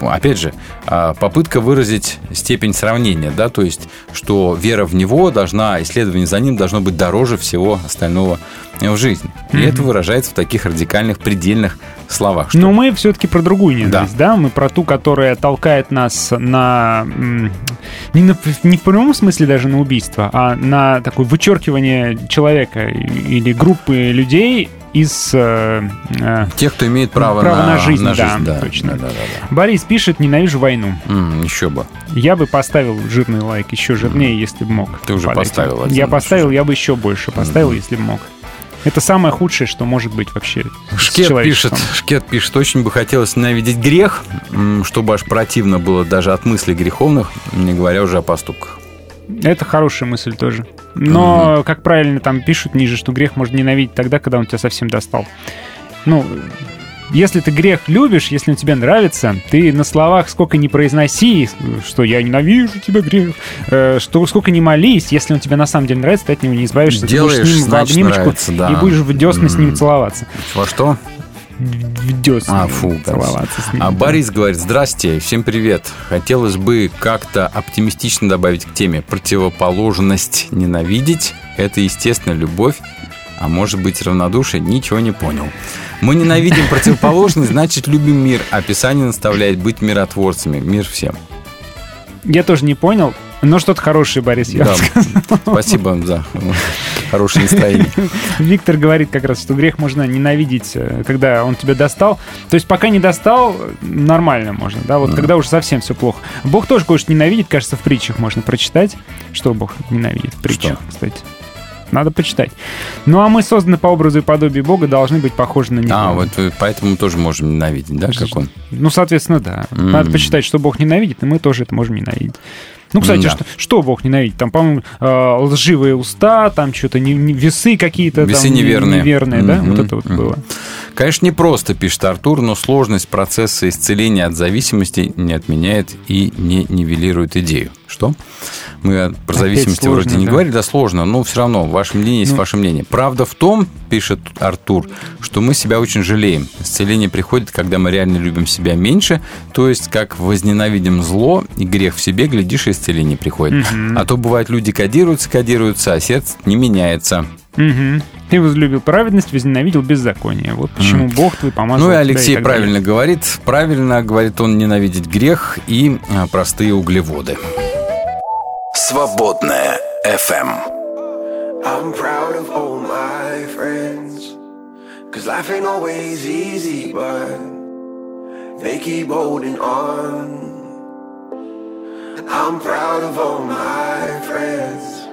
Опять же, а, попытка выразить степень сравнения, да, то есть, что вера в него должна, исследование за ним должно быть дороже всего остального в жизни. И Мгм. это выражается в таких радикальных, предельных словах. Что Но мы все-таки про другую ненависть, да. Мы про ту, которая толкает нас на... Не, на, не в прямом смысле даже на убийство, а на такое вычеркивание человека или группы людей из... э, э, Тех, кто имеет право, Право на, на жизнь, да, да, точно. Да, да, да, Борис пишет, ненавижу войну. М, еще бы. Я бы поставил жирный лайк, еще жирнее, если бы мог. Ты уже поставил один Я поставил, я бы еще больше поставил, если бы мог. Это самое худшее, что может быть вообще. Шкет пишет. Шкет пишет, очень бы хотелось ненавидеть грех, чтобы аж противно было даже от мыслей греховных, не говоря уже о поступках. Это хорошая мысль тоже. Но, как правильно там пишут ниже, что грех можно ненавидеть тогда, когда он тебя совсем достал. Ну, если ты грех любишь, если он тебе нравится, ты на словах сколько не произноси, что я ненавижу тебя, грех, э, что сколько не молись, если он тебе на самом деле нравится, ты от него не избавишься. ты будешь Делаешь, с ним в обнимочку нравится, да. и будешь в десна с ним целоваться. Во что? В десна А, фу, целоваться с ним. А. Борис говорит, здрасте, всем привет. Хотелось бы как-то оптимистично добавить к теме. Противоположность ненавидеть – это, естественно, любовь, а может быть равнодушие, ничего не понял. Мы ненавидим противоположность, значит, любим мир. А Писание наставляет быть миротворцами. Мир всем. Я тоже не понял, но что-то хорошее, Борис, я Да. Спасибо вам за хорошее настроение. Виктор говорит как раз, что грех можно ненавидеть, э, когда он тебя достал. То есть пока не достал, нормально можно, да, вот когда уже совсем все плохо. Бог тоже кое-что ненавидит, кажется, в притчах можно прочитать. Что Бог ненавидит в притчах, кстати? Надо почитать. Ну, а мы созданы по образу и подобию Бога, должны быть похожи на Него. А, вот поэтому мы тоже можем ненавидеть, да, как он? Ну, соответственно, да. М. Надо почитать, что Бог ненавидит, и мы тоже это можем ненавидеть. Ну, кстати, Да. что, что Бог ненавидит? Там, по-моему, э, лживые уста, там что-то, не, не- весы какие-то. Весы там, не- неверные. Неверные, да? Вот это вот было. Конечно, не просто, пишет Артур, но сложность процесса исцеления от зависимости не отменяет и не нивелирует идею. Что? Мы про Опять зависимости сложно, вроде не да. говорили, да сложно, но все равно ваше мнение есть Ну. ваше мнение. Правда в том, пишет Артур, что мы себя очень жалеем. Исцеление приходит, когда мы реально любим себя меньше, то есть как возненавидим зло и грех в себе, глядишь, и исцеление приходит. Мгм. А то бывает, люди кодируются, кодируются, а сердце не меняется. Мгм. Ты возлюбил праведность, возненавидел беззаконие. Вот почему Бог твой помазал Ну и Алексей далее. правильно говорит. Правильно говорит он ненавидеть грех и а, простые углеводы. Свободная FM. I'm proud of all my friends. Cause life ain't always easy, but they keep holding on. I'm proud of all my friends.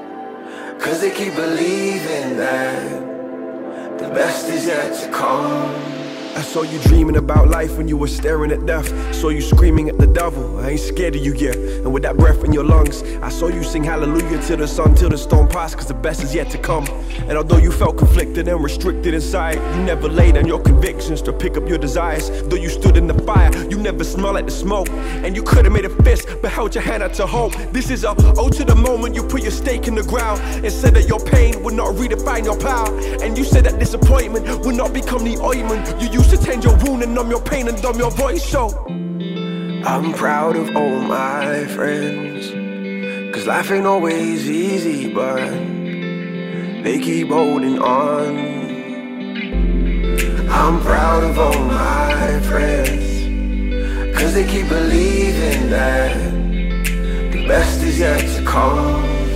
Cause they keep believing that the best is yet to come. I saw you dreaming about life when you were staring at death. Saw you screaming at the devil. I ain't scared of you yet. And with that breath in your lungs, I saw you sing hallelujah to the sun till the storm passed, cause the best is yet to come. And although you felt conflicted and restricted inside, you never laid on your convictions to pick up your desires. Though you stood in the fire, you never smelled like the smoke. And you could have made a fist, but held your hand out to hope. This is a ode to the moment you put your stake in the ground and said that your pain would not redefine your power. And you said that disappointment would not become the ointment you used to tend your wound and numb your pain and dumb your voice. So I'm proud of all my friends. Cause life ain't always easy, but they keep holding on. I'm proud of all my friends. Cause they keep believing that the best is yet to come.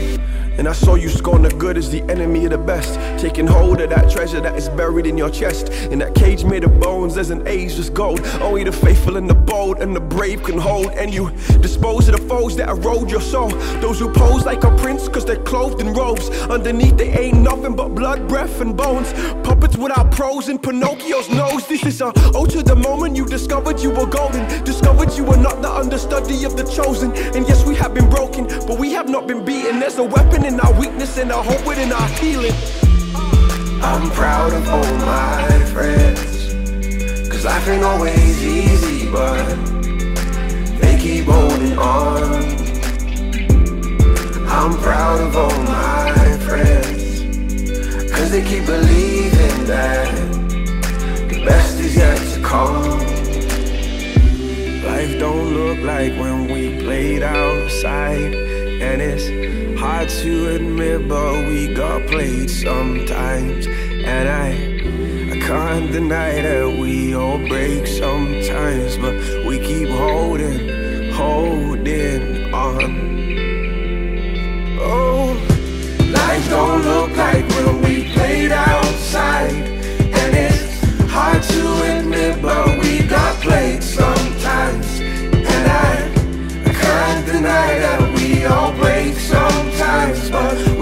And I saw you scorn the good as the enemy of the best. Taking hold of that treasure that is buried in your chest. In that cage made of bones, there's an ageless gold. Only the faithful and the bold and the brave can hold. And you dispose of the foes that erode your soul. Those who pose like a prince, cause they're clothed in robes. Underneath, they ain't nothing but blood, breath, and bones. Puppets without pros in Pinocchio's nose. This is a ode to the moment you discovered you were golden. Discovered you were not the understudy of the chosen. And yes, we have been broken, but we have not been beaten. There's a weapon in our weakness and our hope within our healing. I'm proud of all my friends. Cause life ain't always easy, but they keep holding on. I'm proud of all my friends. Cause they keep believing that the best is yet to come. Life don't look like when we played outside. And it's hard to admit, but we got played sometimes. And I, I can't deny that we all break sometimes, but we keep holding, holding on. Oh, life don't look like when we played outside. And it's hard to admit, but we got played sometimes. And I, I can't deny that we all break love.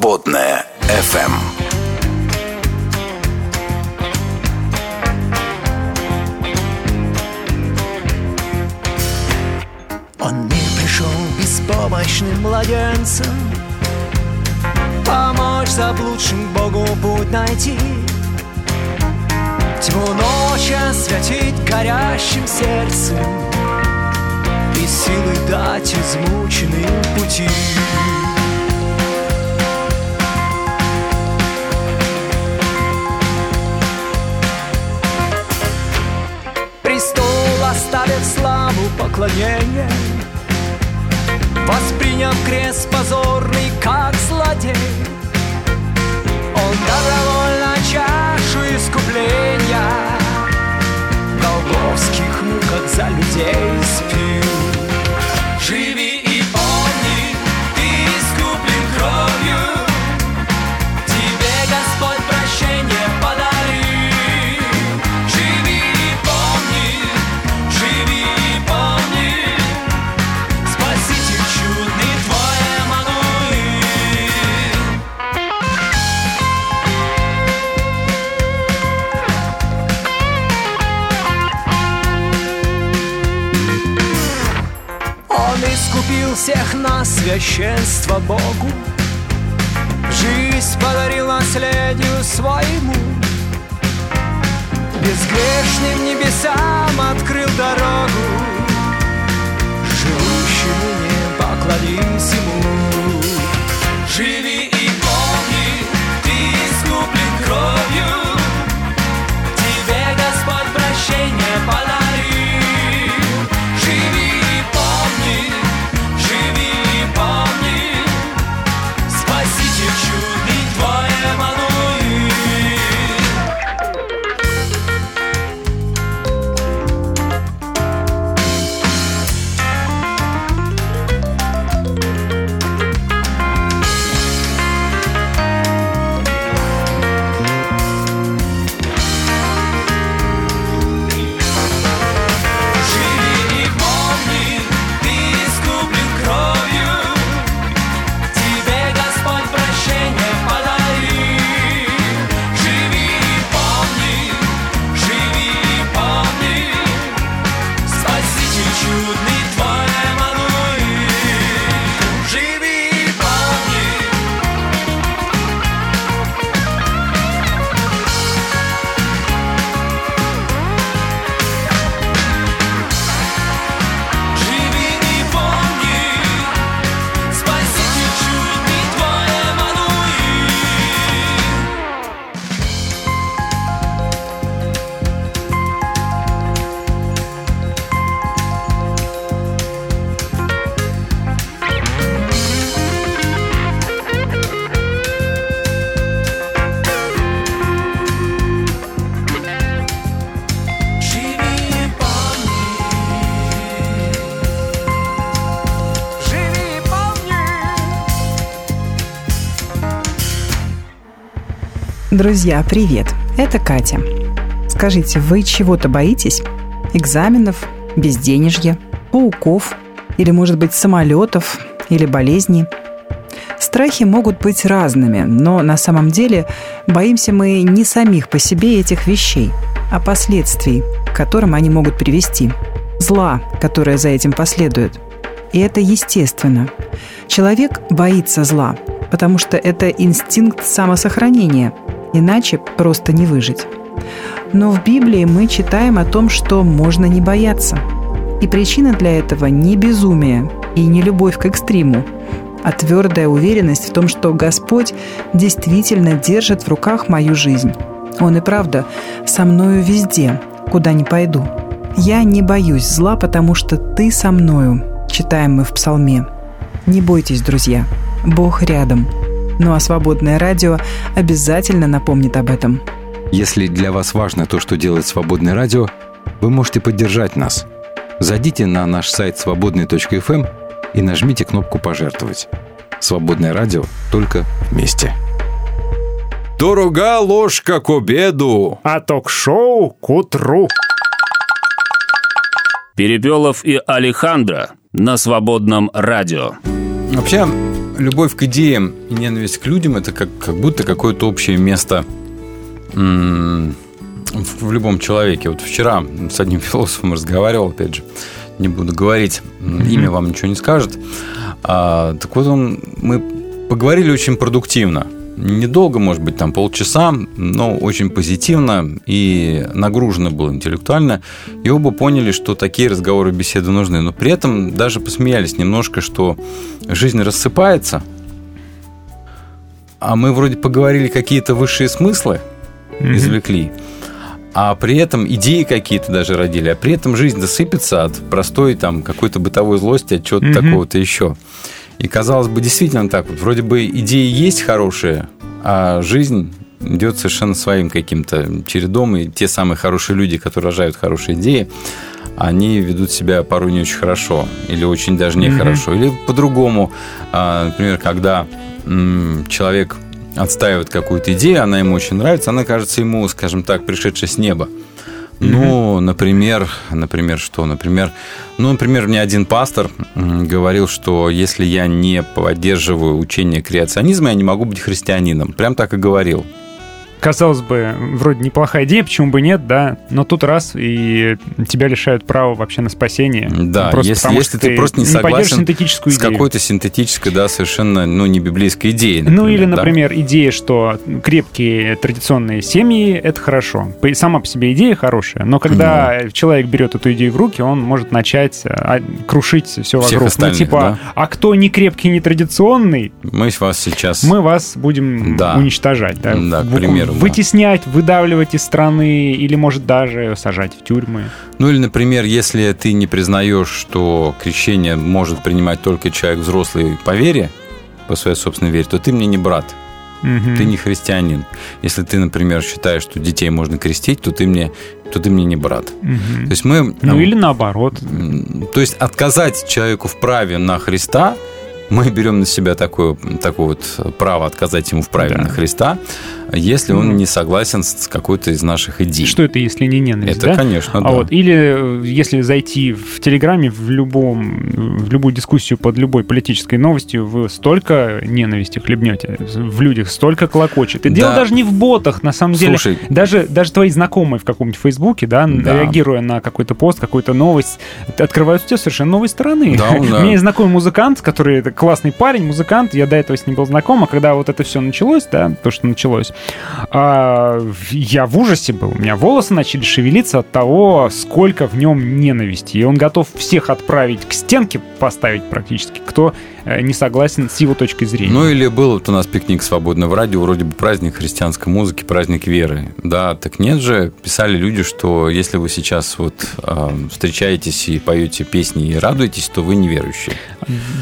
Верить. Друзья, привет! Это Катя. Скажите, вы чего-то боитесь? Экзаменов, безденежья, пауков или, может быть, самолетов или болезней? Страхи могут быть разными, но на самом деле боимся мы не самих по себе этих вещей, а последствий, к которым они могут привести, зла, которое за этим последует. И это естественно. Человек боится зла, потому что это инстинкт самосохранения, иначе просто не выжить. Но в Библии мы читаем о том, что можно не бояться. И причина для этого не безумие и не любовь к экстриму, а твердая уверенность в том, что Господь действительно держит в руках мою жизнь. Он и правда со мною везде, куда ни пойду. «Я не боюсь зла, потому что ты со мною», читаем мы в Псалме. Не бойтесь, друзья, Бог рядом. Ну а свободное радио обязательно напомнит об этом. Если для вас важно то, что делает Свободное радио, вы можете поддержать нас. Зайдите на наш сайт свободный.фм и нажмите кнопку «Пожертвовать». Свободное радио только вместе. Дорога ложка к обеду. А ток-шоу к утру. Перепелов и Алехандро на свободном радио. Вообще, любовь к идеям и ненависть к людям – это как, как будто какое-то общее место м, в, в любом человеке. Вот вчера с одним философом разговаривал, опять же, не буду говорить, имя вам ничего не скажет. А, так вот, он, мы поговорили очень продуктивно. Недолго, может быть, там полчаса, но очень позитивно и нагружено было интеллектуально. И оба поняли, что такие разговоры, беседы нужны. Но при этом даже посмеялись немножко, что жизнь рассыпается, а мы вроде поговорили какие-то высшие смыслы, извлекли, а при этом идеи какие-то даже родили, а при этом жизнь досыпется от простой там какой-то бытовой злости, от чего-то такого-то еще. И казалось бы, действительно так вот. Вроде бы идеи есть хорошие, а жизнь идет совершенно своим каким-то чередом, и те самые хорошие люди, которые рожают хорошие идеи, они ведут себя порой не очень хорошо, или очень даже нехорошо, или по-другому. А, Например, когда человек отстаивает какую-то идею, она ему очень нравится, она кажется ему, скажем так, пришедшей с неба. Ну, например, например, что? Например, ну, например, мне один пастор говорил, что если я не поддерживаю учение креационизма, я не могу быть христианином. Прям так и говорил. Казалось бы, вроде неплохая идея, почему бы нет, да, но тут раз, и тебя лишают права вообще на спасение. Да, просто если, потому, если что ты, просто не не согласен синтетическую с идею. какой-то синтетической, да, совершенно, ну, не библейской идеей. Ну или, да. например, идея, что крепкие традиционные семьи — это хорошо. Сама по себе идея хорошая, но когда человек берет эту идею в руки, он может начать а, крушить все Всех вокруг. ну типа, да. а кто не крепкий, не традиционный, Мы вас сейчас... мы вас будем Да. уничтожать. Да, Да, к примеру, да. Вытеснять, выдавливать из страны или, может, даже сажать в тюрьмы. Ну или, например, если ты не признаешь, что крещение может принимать только человек взрослый по вере, по своей собственной вере, то ты мне не брат. Мгм. Ты не христианин. Если ты, например, считаешь, что детей можно крестить, то ты мне, то ты мне не брат. Мгм. То есть мы... Ну м, или наоборот. То есть отказать человеку в праве на Христа, мы берем на себя такое, такое вот право отказать ему в праве Да. на Христа, если он Ну. не согласен с какой-то из наших идей. Что это, если не ненависть? Это, да? конечно, А да. вот, или э, если зайти в Телеграме в, любом, в любую дискуссию под любой политической новостью, вы столько ненависти хлебнете, в людях столько клокочет. И Да. дело даже не в ботах, на самом Слушай. деле. Даже, даже твои знакомые в каком-нибудь Фейсбуке, да, Да. реагируя на какой-то пост, какую-то новость, открывают все совершенно новой стороны. Да, У да. меня есть знакомый музыкант, который это классный парень, музыкант, я до этого с ним был знаком, а когда вот это все началось, да, то, что началось, а, я в ужасе был. У меня волосы начали шевелиться от того, сколько в нем ненависти. И он готов всех отправить к стенке, поставить практически, кто не согласен с его точкой зрения. Ну или был вот у нас пикник свободного радио, вроде бы праздник христианской музыки, праздник веры. Да, так нет же, писали люди, что если вы сейчас вот э, встречаетесь и поете песни и радуетесь, то вы неверующие.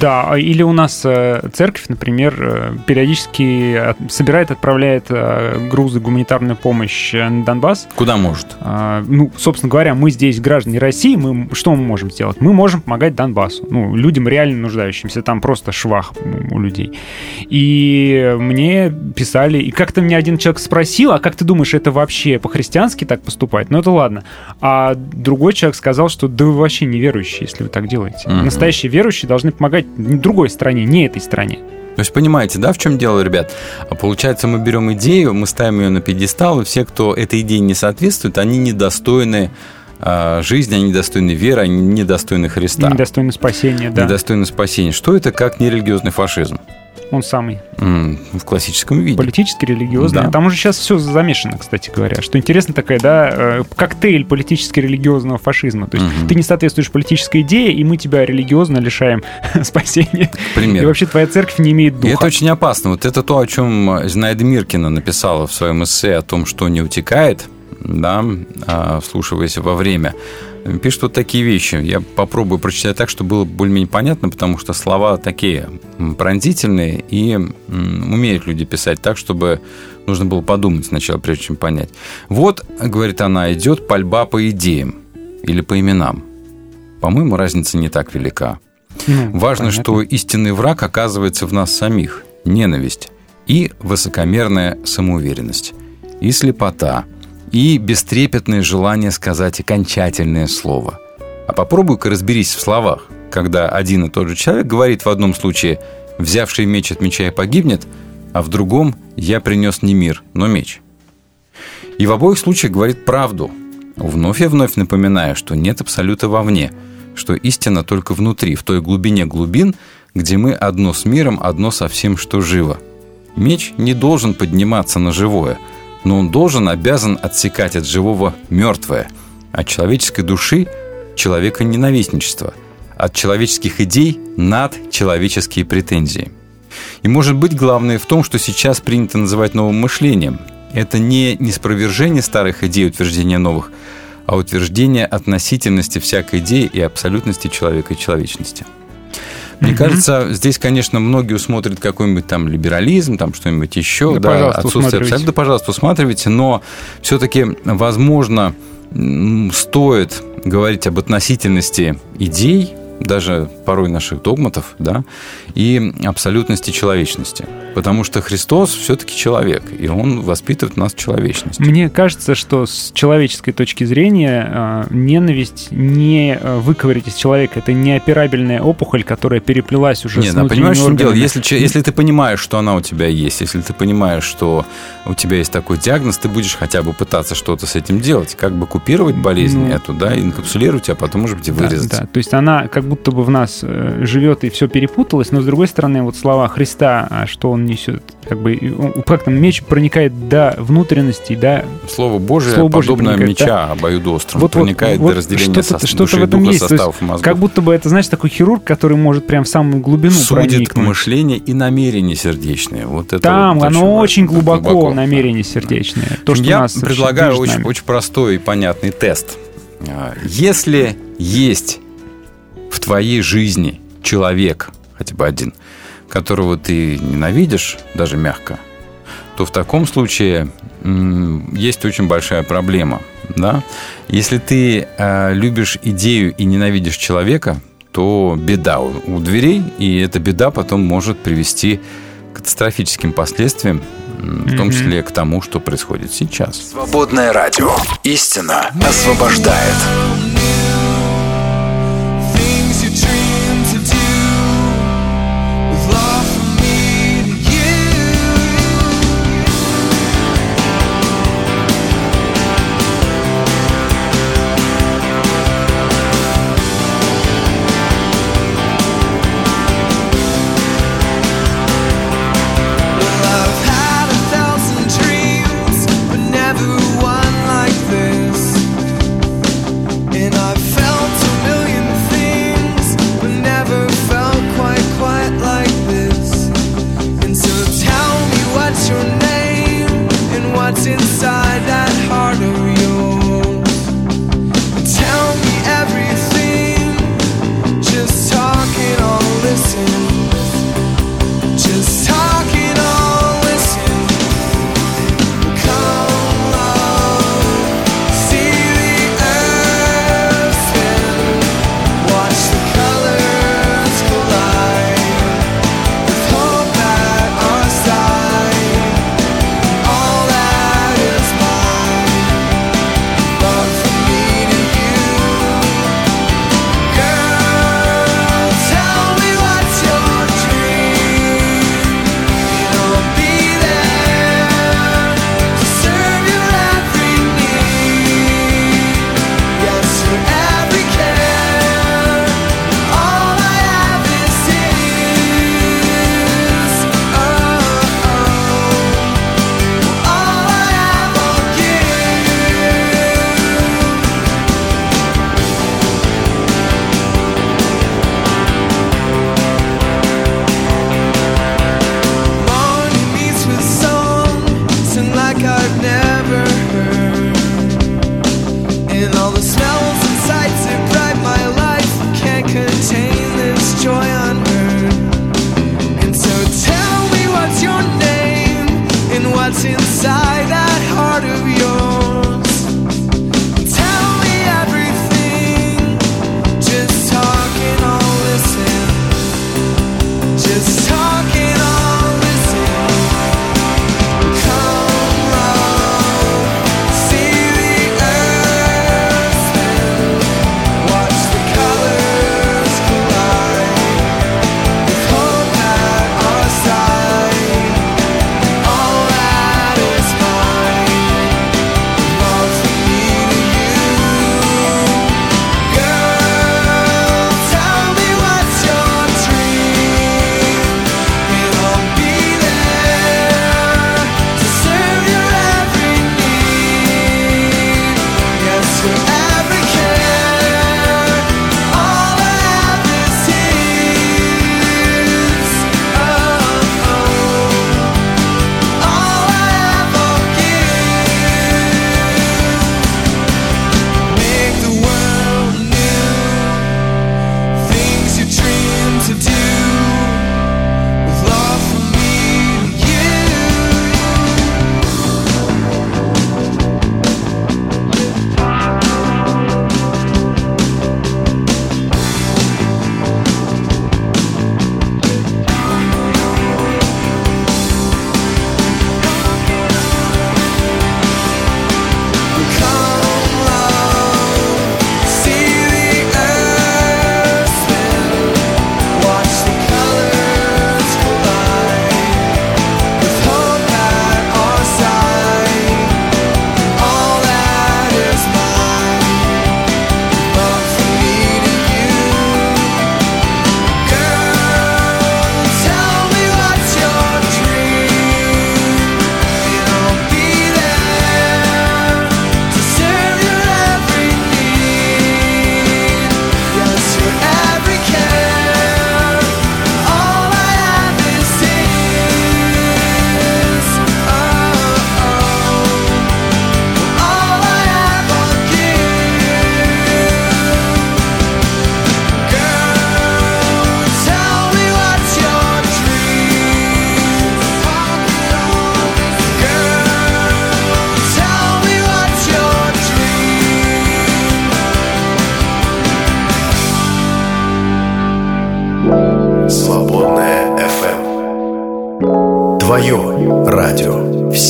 Да, или у нас э, церковь, например, э, периодически собирает, отправляет э, грузы гуманитарную помощь э, на Донбасс. Куда может? А, ну, собственно говоря, мы здесь граждане России, мы что мы можем сделать? Мы можем помогать Донбассу, ну, людям реально нуждающимся, там просто швах у людей. И мне писали, и как-то меня один человек спросил, а как ты думаешь, это вообще по-христиански так поступать? Ну, это ладно. А другой человек сказал, что да вы вообще неверующие, если вы так делаете. Мгм. Настоящие верующие должны помогать другой стране, не этой стране. То есть понимаете, да, в чем дело, ребят? А Получается, мы берем идею, мы ставим ее на пьедестал, и все, кто этой идее не соответствует, они недостойны жизни, они недостойны веры, они недостойны Христа. Недостойно спасения, да. Недостойны спасения. Что это как нерелигиозный фашизм? Он самый. В классическом виде. Политически, религиозный. Да. Там уже сейчас все замешано, кстати говоря. Что интересно, такая, да, э, коктейль политически-религиозного фашизма. То есть Мгм. ты не соответствуешь политической идее, и мы тебя религиозно лишаем спасения. примеру. И вообще твоя церковь не имеет И духа. это очень опасно. Вот это то, о чем Зинаида Миркина написала в своем эссе о том, что не утекает, да, а, вслушиваясь во время. Пишет вот такие вещи. Я попробую прочитать так, чтобы было более-менее понятно, потому что слова такие пронзительные, и умеют люди писать так, чтобы нужно было подумать сначала, прежде чем понять. Вот, говорит она, идет пальба по идеям или по именам. По-моему, разница не так велика. Ну, Важно, понятно. что истинный враг оказывается в нас самих. Ненависть и высокомерная самоуверенность, и слепота, и бестрепетное желание сказать окончательное слово. А попробуй-ка разберись в словах, когда один и тот же человек говорит в одном случае «взявший меч от меча и погибнет», а в другом «я принес не мир, но меч». И в обоих случаях говорит правду. Вновь и вновь напоминая, что нет абсолюта вовне, что истина только внутри, в той глубине глубин, где мы одно с миром, одно со всем, что живо. Меч не должен подниматься на живое, но он должен, обязан отсекать от живого мертвое, от человеческой души – человека ненавистничество, от человеческих идей – над человеческие претензии. И может быть главное в том, что сейчас принято называть новым мышлением. Это не неспровержение старых идей, утверждение новых, а утверждение относительности всякой идеи и абсолютности человека и человечности. Мне кажется, здесь, конечно, многие усмотрят какой-нибудь там либерализм, там что-нибудь еще, Да, да, пожалуйста, отсутствие абсолютно, да, пожалуйста, усматривайте, но все-таки, возможно, стоит говорить об относительности идей даже порой наших догматов, да, и абсолютности человечности. Потому что Христос все-таки человек, и Он воспитывает нас в человечности. Мне кажется, что с человеческой точки зрения э, ненависть не э, выковырять из человека. Это неоперабельная опухоль, которая переплелась уже Нет, с ну, внутренними понимаешь, чем дело? Если, если ты понимаешь, что она у тебя есть, если ты понимаешь, что у тебя есть такой диагноз, ты будешь хотя бы пытаться что-то с этим делать, как бы купировать болезнь Ну. эту, да, инкапсулировать, а потом, может быть, и Да, вырезать. да. То есть она как будто бы в нас э, живет и все перепуталось, но с другой стороны, вот слова Христа, а что он несет, как бы, как там меч проникает до внутренностей, да. Слово Божие, Слово Божие подобное меча да. обоюдострым, Вот, проникает вот до разделения что-то, со- что-то в этом духа, есть. Есть составов мозгов. как будто бы это, знаешь, такой хирург, который может прям в самую глубину Судит проникнуть. мышление и намерение сердечные. Вот это Там вот оно очень важно, глубоко, намерение сердечное. То, что Я предлагаю очень, очень простой и понятный тест. А, Если есть в твоей жизни человек, хотя бы один, которого ты ненавидишь, даже мягко, то в таком случае есть очень большая проблема. Да? Если ты э, любишь идею и ненавидишь человека, то беда у, у дверей, и эта беда потом может привести к катастрофическим последствиям, в том числе к тому, что происходит сейчас. Свободное радио. Истина освобождает. what's inside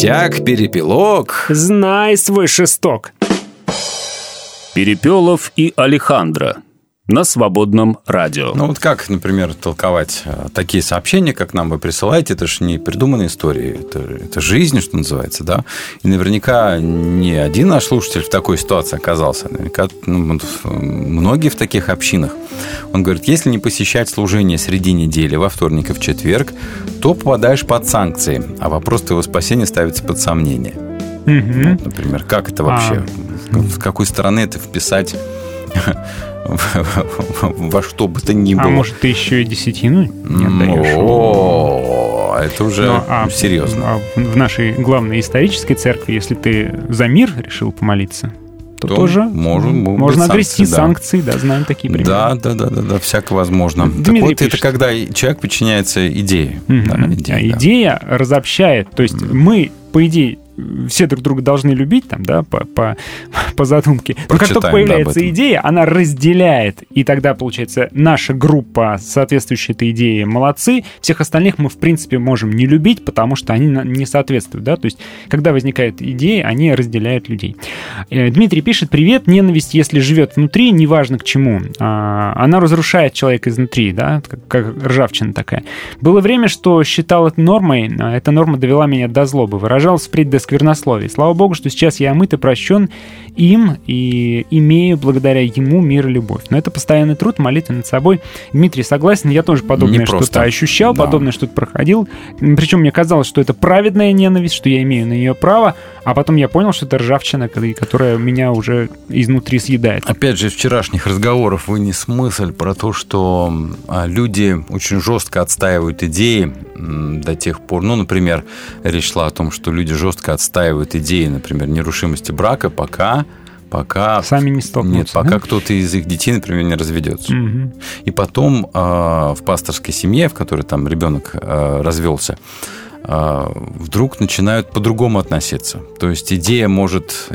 Всяк перепелок. Знай свой шесток. Перепелов и Алехандро на свободном радио. Ну вот как, например, толковать э, такие сообщения, как нам вы присылаете, это же не придуманные истории, это, это жизнь, что называется, да? И наверняка не один наш слушатель в такой ситуации оказался, наверняка ну, многие в таких общинах. Он говорит, если не посещать служение среди недели во вторник и в четверг, то попадаешь под санкции, а вопрос твоего спасения ставится под сомнение. Мгм. Вот, например, как это вообще, с какой стороны это вписать во что бы то ни было. А может, ты еще и десятину не отдаешь? Это уже Ну, а- серьезно. а в нашей главной исторической церкви, если ты за мир решил помолиться, то, То тоже можно- могут можно огрести санкции, да. санкции, да, знаем такие примеры. Да, да, да, да, да, всяко возможно. так вот, это когда человек подчиняется идее. Да, А да. идея разобщает. То есть мы, по идее, все друг друга должны любить, там, да, по, по, по задумке. Но как только да, появляется этом. идея, она разделяет. И тогда, получается, наша группа, соответствующая этой идее, молодцы. Всех остальных мы, в принципе, можем не любить, потому что они не соответствуют, да. То есть, когда возникает идея, они разделяют людей. Э, Дмитрий пишет, привет, ненависть, если живет внутри, неважно к чему, а, она разрушает человека изнутри, да, как, ржавчина такая. Было время, что считал это нормой, эта норма довела меня до злобы, выражалась впредь до сквернословия. Слава богу, что сейчас я омыт и прощен им и имею благодаря ему мир и любовь. Но это постоянный труд, молитва над собой. Дмитрий, согласен, я тоже подобное что-то ощущал, Да. подобное что-то проходил. Причем мне казалось, что это праведная ненависть, что я имею на нее право, а потом я понял, что это ржавчина, ко- которая меня уже изнутри съедает. Опять же, из вчерашних разговоров вынес мысль про то, что а, люди очень жестко отстаивают идеи до тех пор, ну, например, речь шла о том, что люди жестко отстаивают идеи, например, нерушимости брака, пока пока Сами не столкнутся. нет, пока да? кто-то из их детей, например, не разведется. Мгм. И потом э, в пасторской семье, в которой там ребенок э, развелся, э, вдруг начинают по-другому относиться. То есть идея может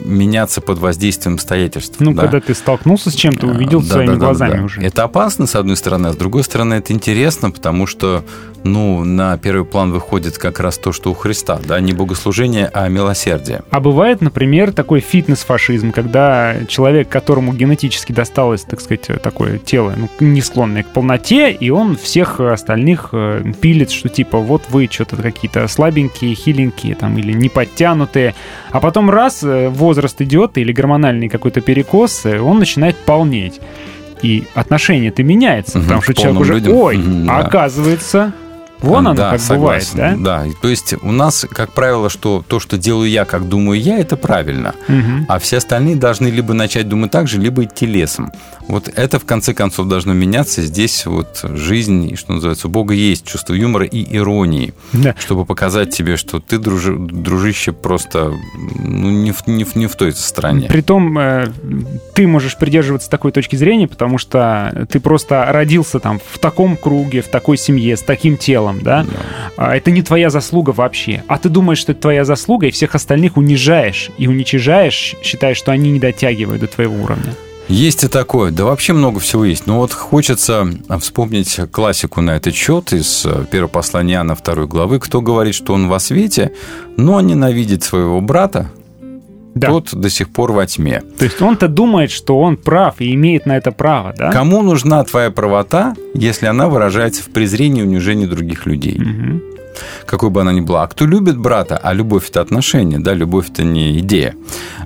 меняться под воздействием обстоятельств. Ну, да. когда ты столкнулся с чем-то, увидел Да, своими да, да, глазами да. уже. Это опасно, с одной стороны, а с другой стороны, это интересно, потому что ну, на первый план выходит как раз то, что у Христа, да, не богослужение, а милосердие. А бывает, например, такой фитнес-фашизм, когда человек, которому генетически досталось, так сказать, такое тело, ну, не склонное к полноте, и он всех остальных э, пилит, что типа вот вы что-то какие-то слабенькие, хиленькие там или не подтянутые, а потом раз э, возраст идет или гормональный какой-то перекос, э, он начинает полнеть. И отношение-то меняется, Мгм, потому что человек уже, людям. ой, а да. оказывается, вон оно Да, как согласен, бывает, да? Да, то есть у нас, как правило, что то, что делаю я, как думаю я, это правильно. Мгм. А все остальные должны либо начать думать так же, либо идти лесом. Вот это, в конце концов, должно меняться. Здесь вот жизнь, что называется, у Бога есть чувство юмора и иронии, Да. чтобы показать тебе, что ты, дружи- дружище, просто ну, не, в, не, в, не в той стороне. Притом э, ты можешь придерживаться такой точки зрения, потому что ты просто родился там в таком круге, в такой семье, с таким телом, да? А Это не твоя заслуга вообще. А ты думаешь, что это твоя заслуга, и всех остальных унижаешь и уничижаешь, считая, что они не дотягивают до твоего уровня. Есть и такое. Да вообще много всего есть. Но вот хочется вспомнить классику на этот счет из э, первого послания Иоанна второй главы. Кто говорит, что он во свете, но ненавидит своего брата, тот до сих пор во тьме. То есть он-то думает, что он прав и имеет на это право, да? Кому нужна твоя правота, если она выражается в презрении и унижении других людей? Какой бы она ни была. А кто любит брата, а любовь – это отношение, да, любовь – это не идея,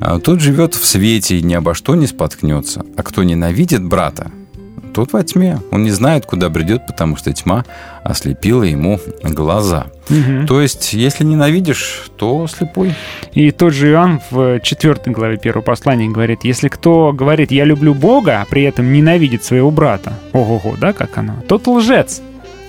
а тот живет в свете и ни обо что не споткнется. А кто ненавидит брата, тот во тьме. Он не знает, куда бредет, потому что тьма ослепила ему глаза. Мгм. То есть, если ненавидишь, то слепой. И тот же Иоанн в 4 главе первого послания говорит, если кто говорит «я люблю Бога», а при этом ненавидит своего брата, ого-го, да, как оно, тот лжец.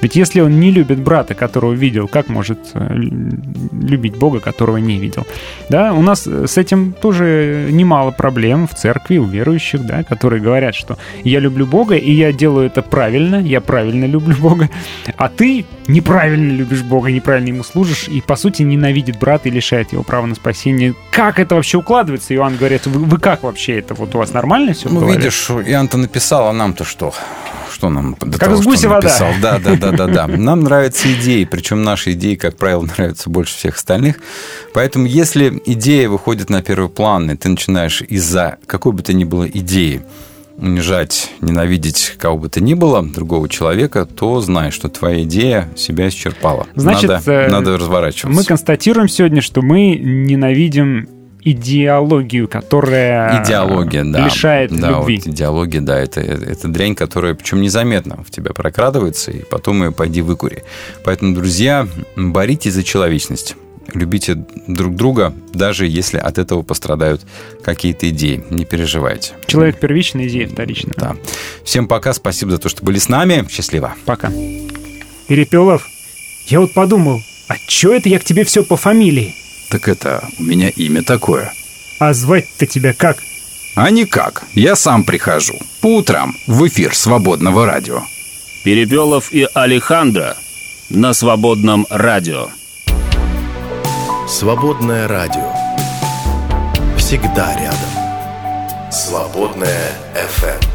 Ведь если он не любит брата, которого видел, как может э, любить Бога, которого не видел? Да, у нас э, с этим тоже немало проблем в церкви, у верующих, да, которые говорят, что я люблю Бога, и я делаю это правильно, я правильно люблю Бога, а ты неправильно любишь Бога, неправильно ему служишь, и, по сути, ненавидит брата и лишает его права на спасение. Как это вообще укладывается? Иоанн говорит, вы, вы как вообще это? Вот у вас нормально все? Ну, видишь, Иоанн-то написал, а нам-то что? Что нам до Как того, гуся он вода. написал? Да, да, да, да, да. Нам нравятся идеи, причем наши идеи, как правило, нравятся больше всех остальных. Поэтому, если идея выходит на первый план, и ты начинаешь из-за какой бы то ни было идеи унижать, ненавидеть кого бы то ни было, другого человека, то знай, что твоя идея себя исчерпала. Значит, надо, э, надо разворачиваться. Мы констатируем сегодня, что мы ненавидим идеологию, которая Идеология, да. лишает да, любви. Вот идеология, да, это, это дрянь, которая, причем незаметно в тебя прокрадывается, и потом ее пойди выкури. Поэтому, друзья, боритесь за человечность. Любите друг друга, даже если от этого пострадают какие-то идеи. Не переживайте. Человек первичный, идея вторичная. Да. Всем пока, спасибо за то, что были с нами. Счастливо. Пока. Перепелов, я вот подумал, а чё это я к тебе все по фамилии? Так это, у меня имя такое. А звать-то тебя как? А никак, я сам прихожу. По утрам в эфир свободного радио. Перепелов и Алехандро на свободном радио. Свободное радио. Всегда рядом. Свободное FM.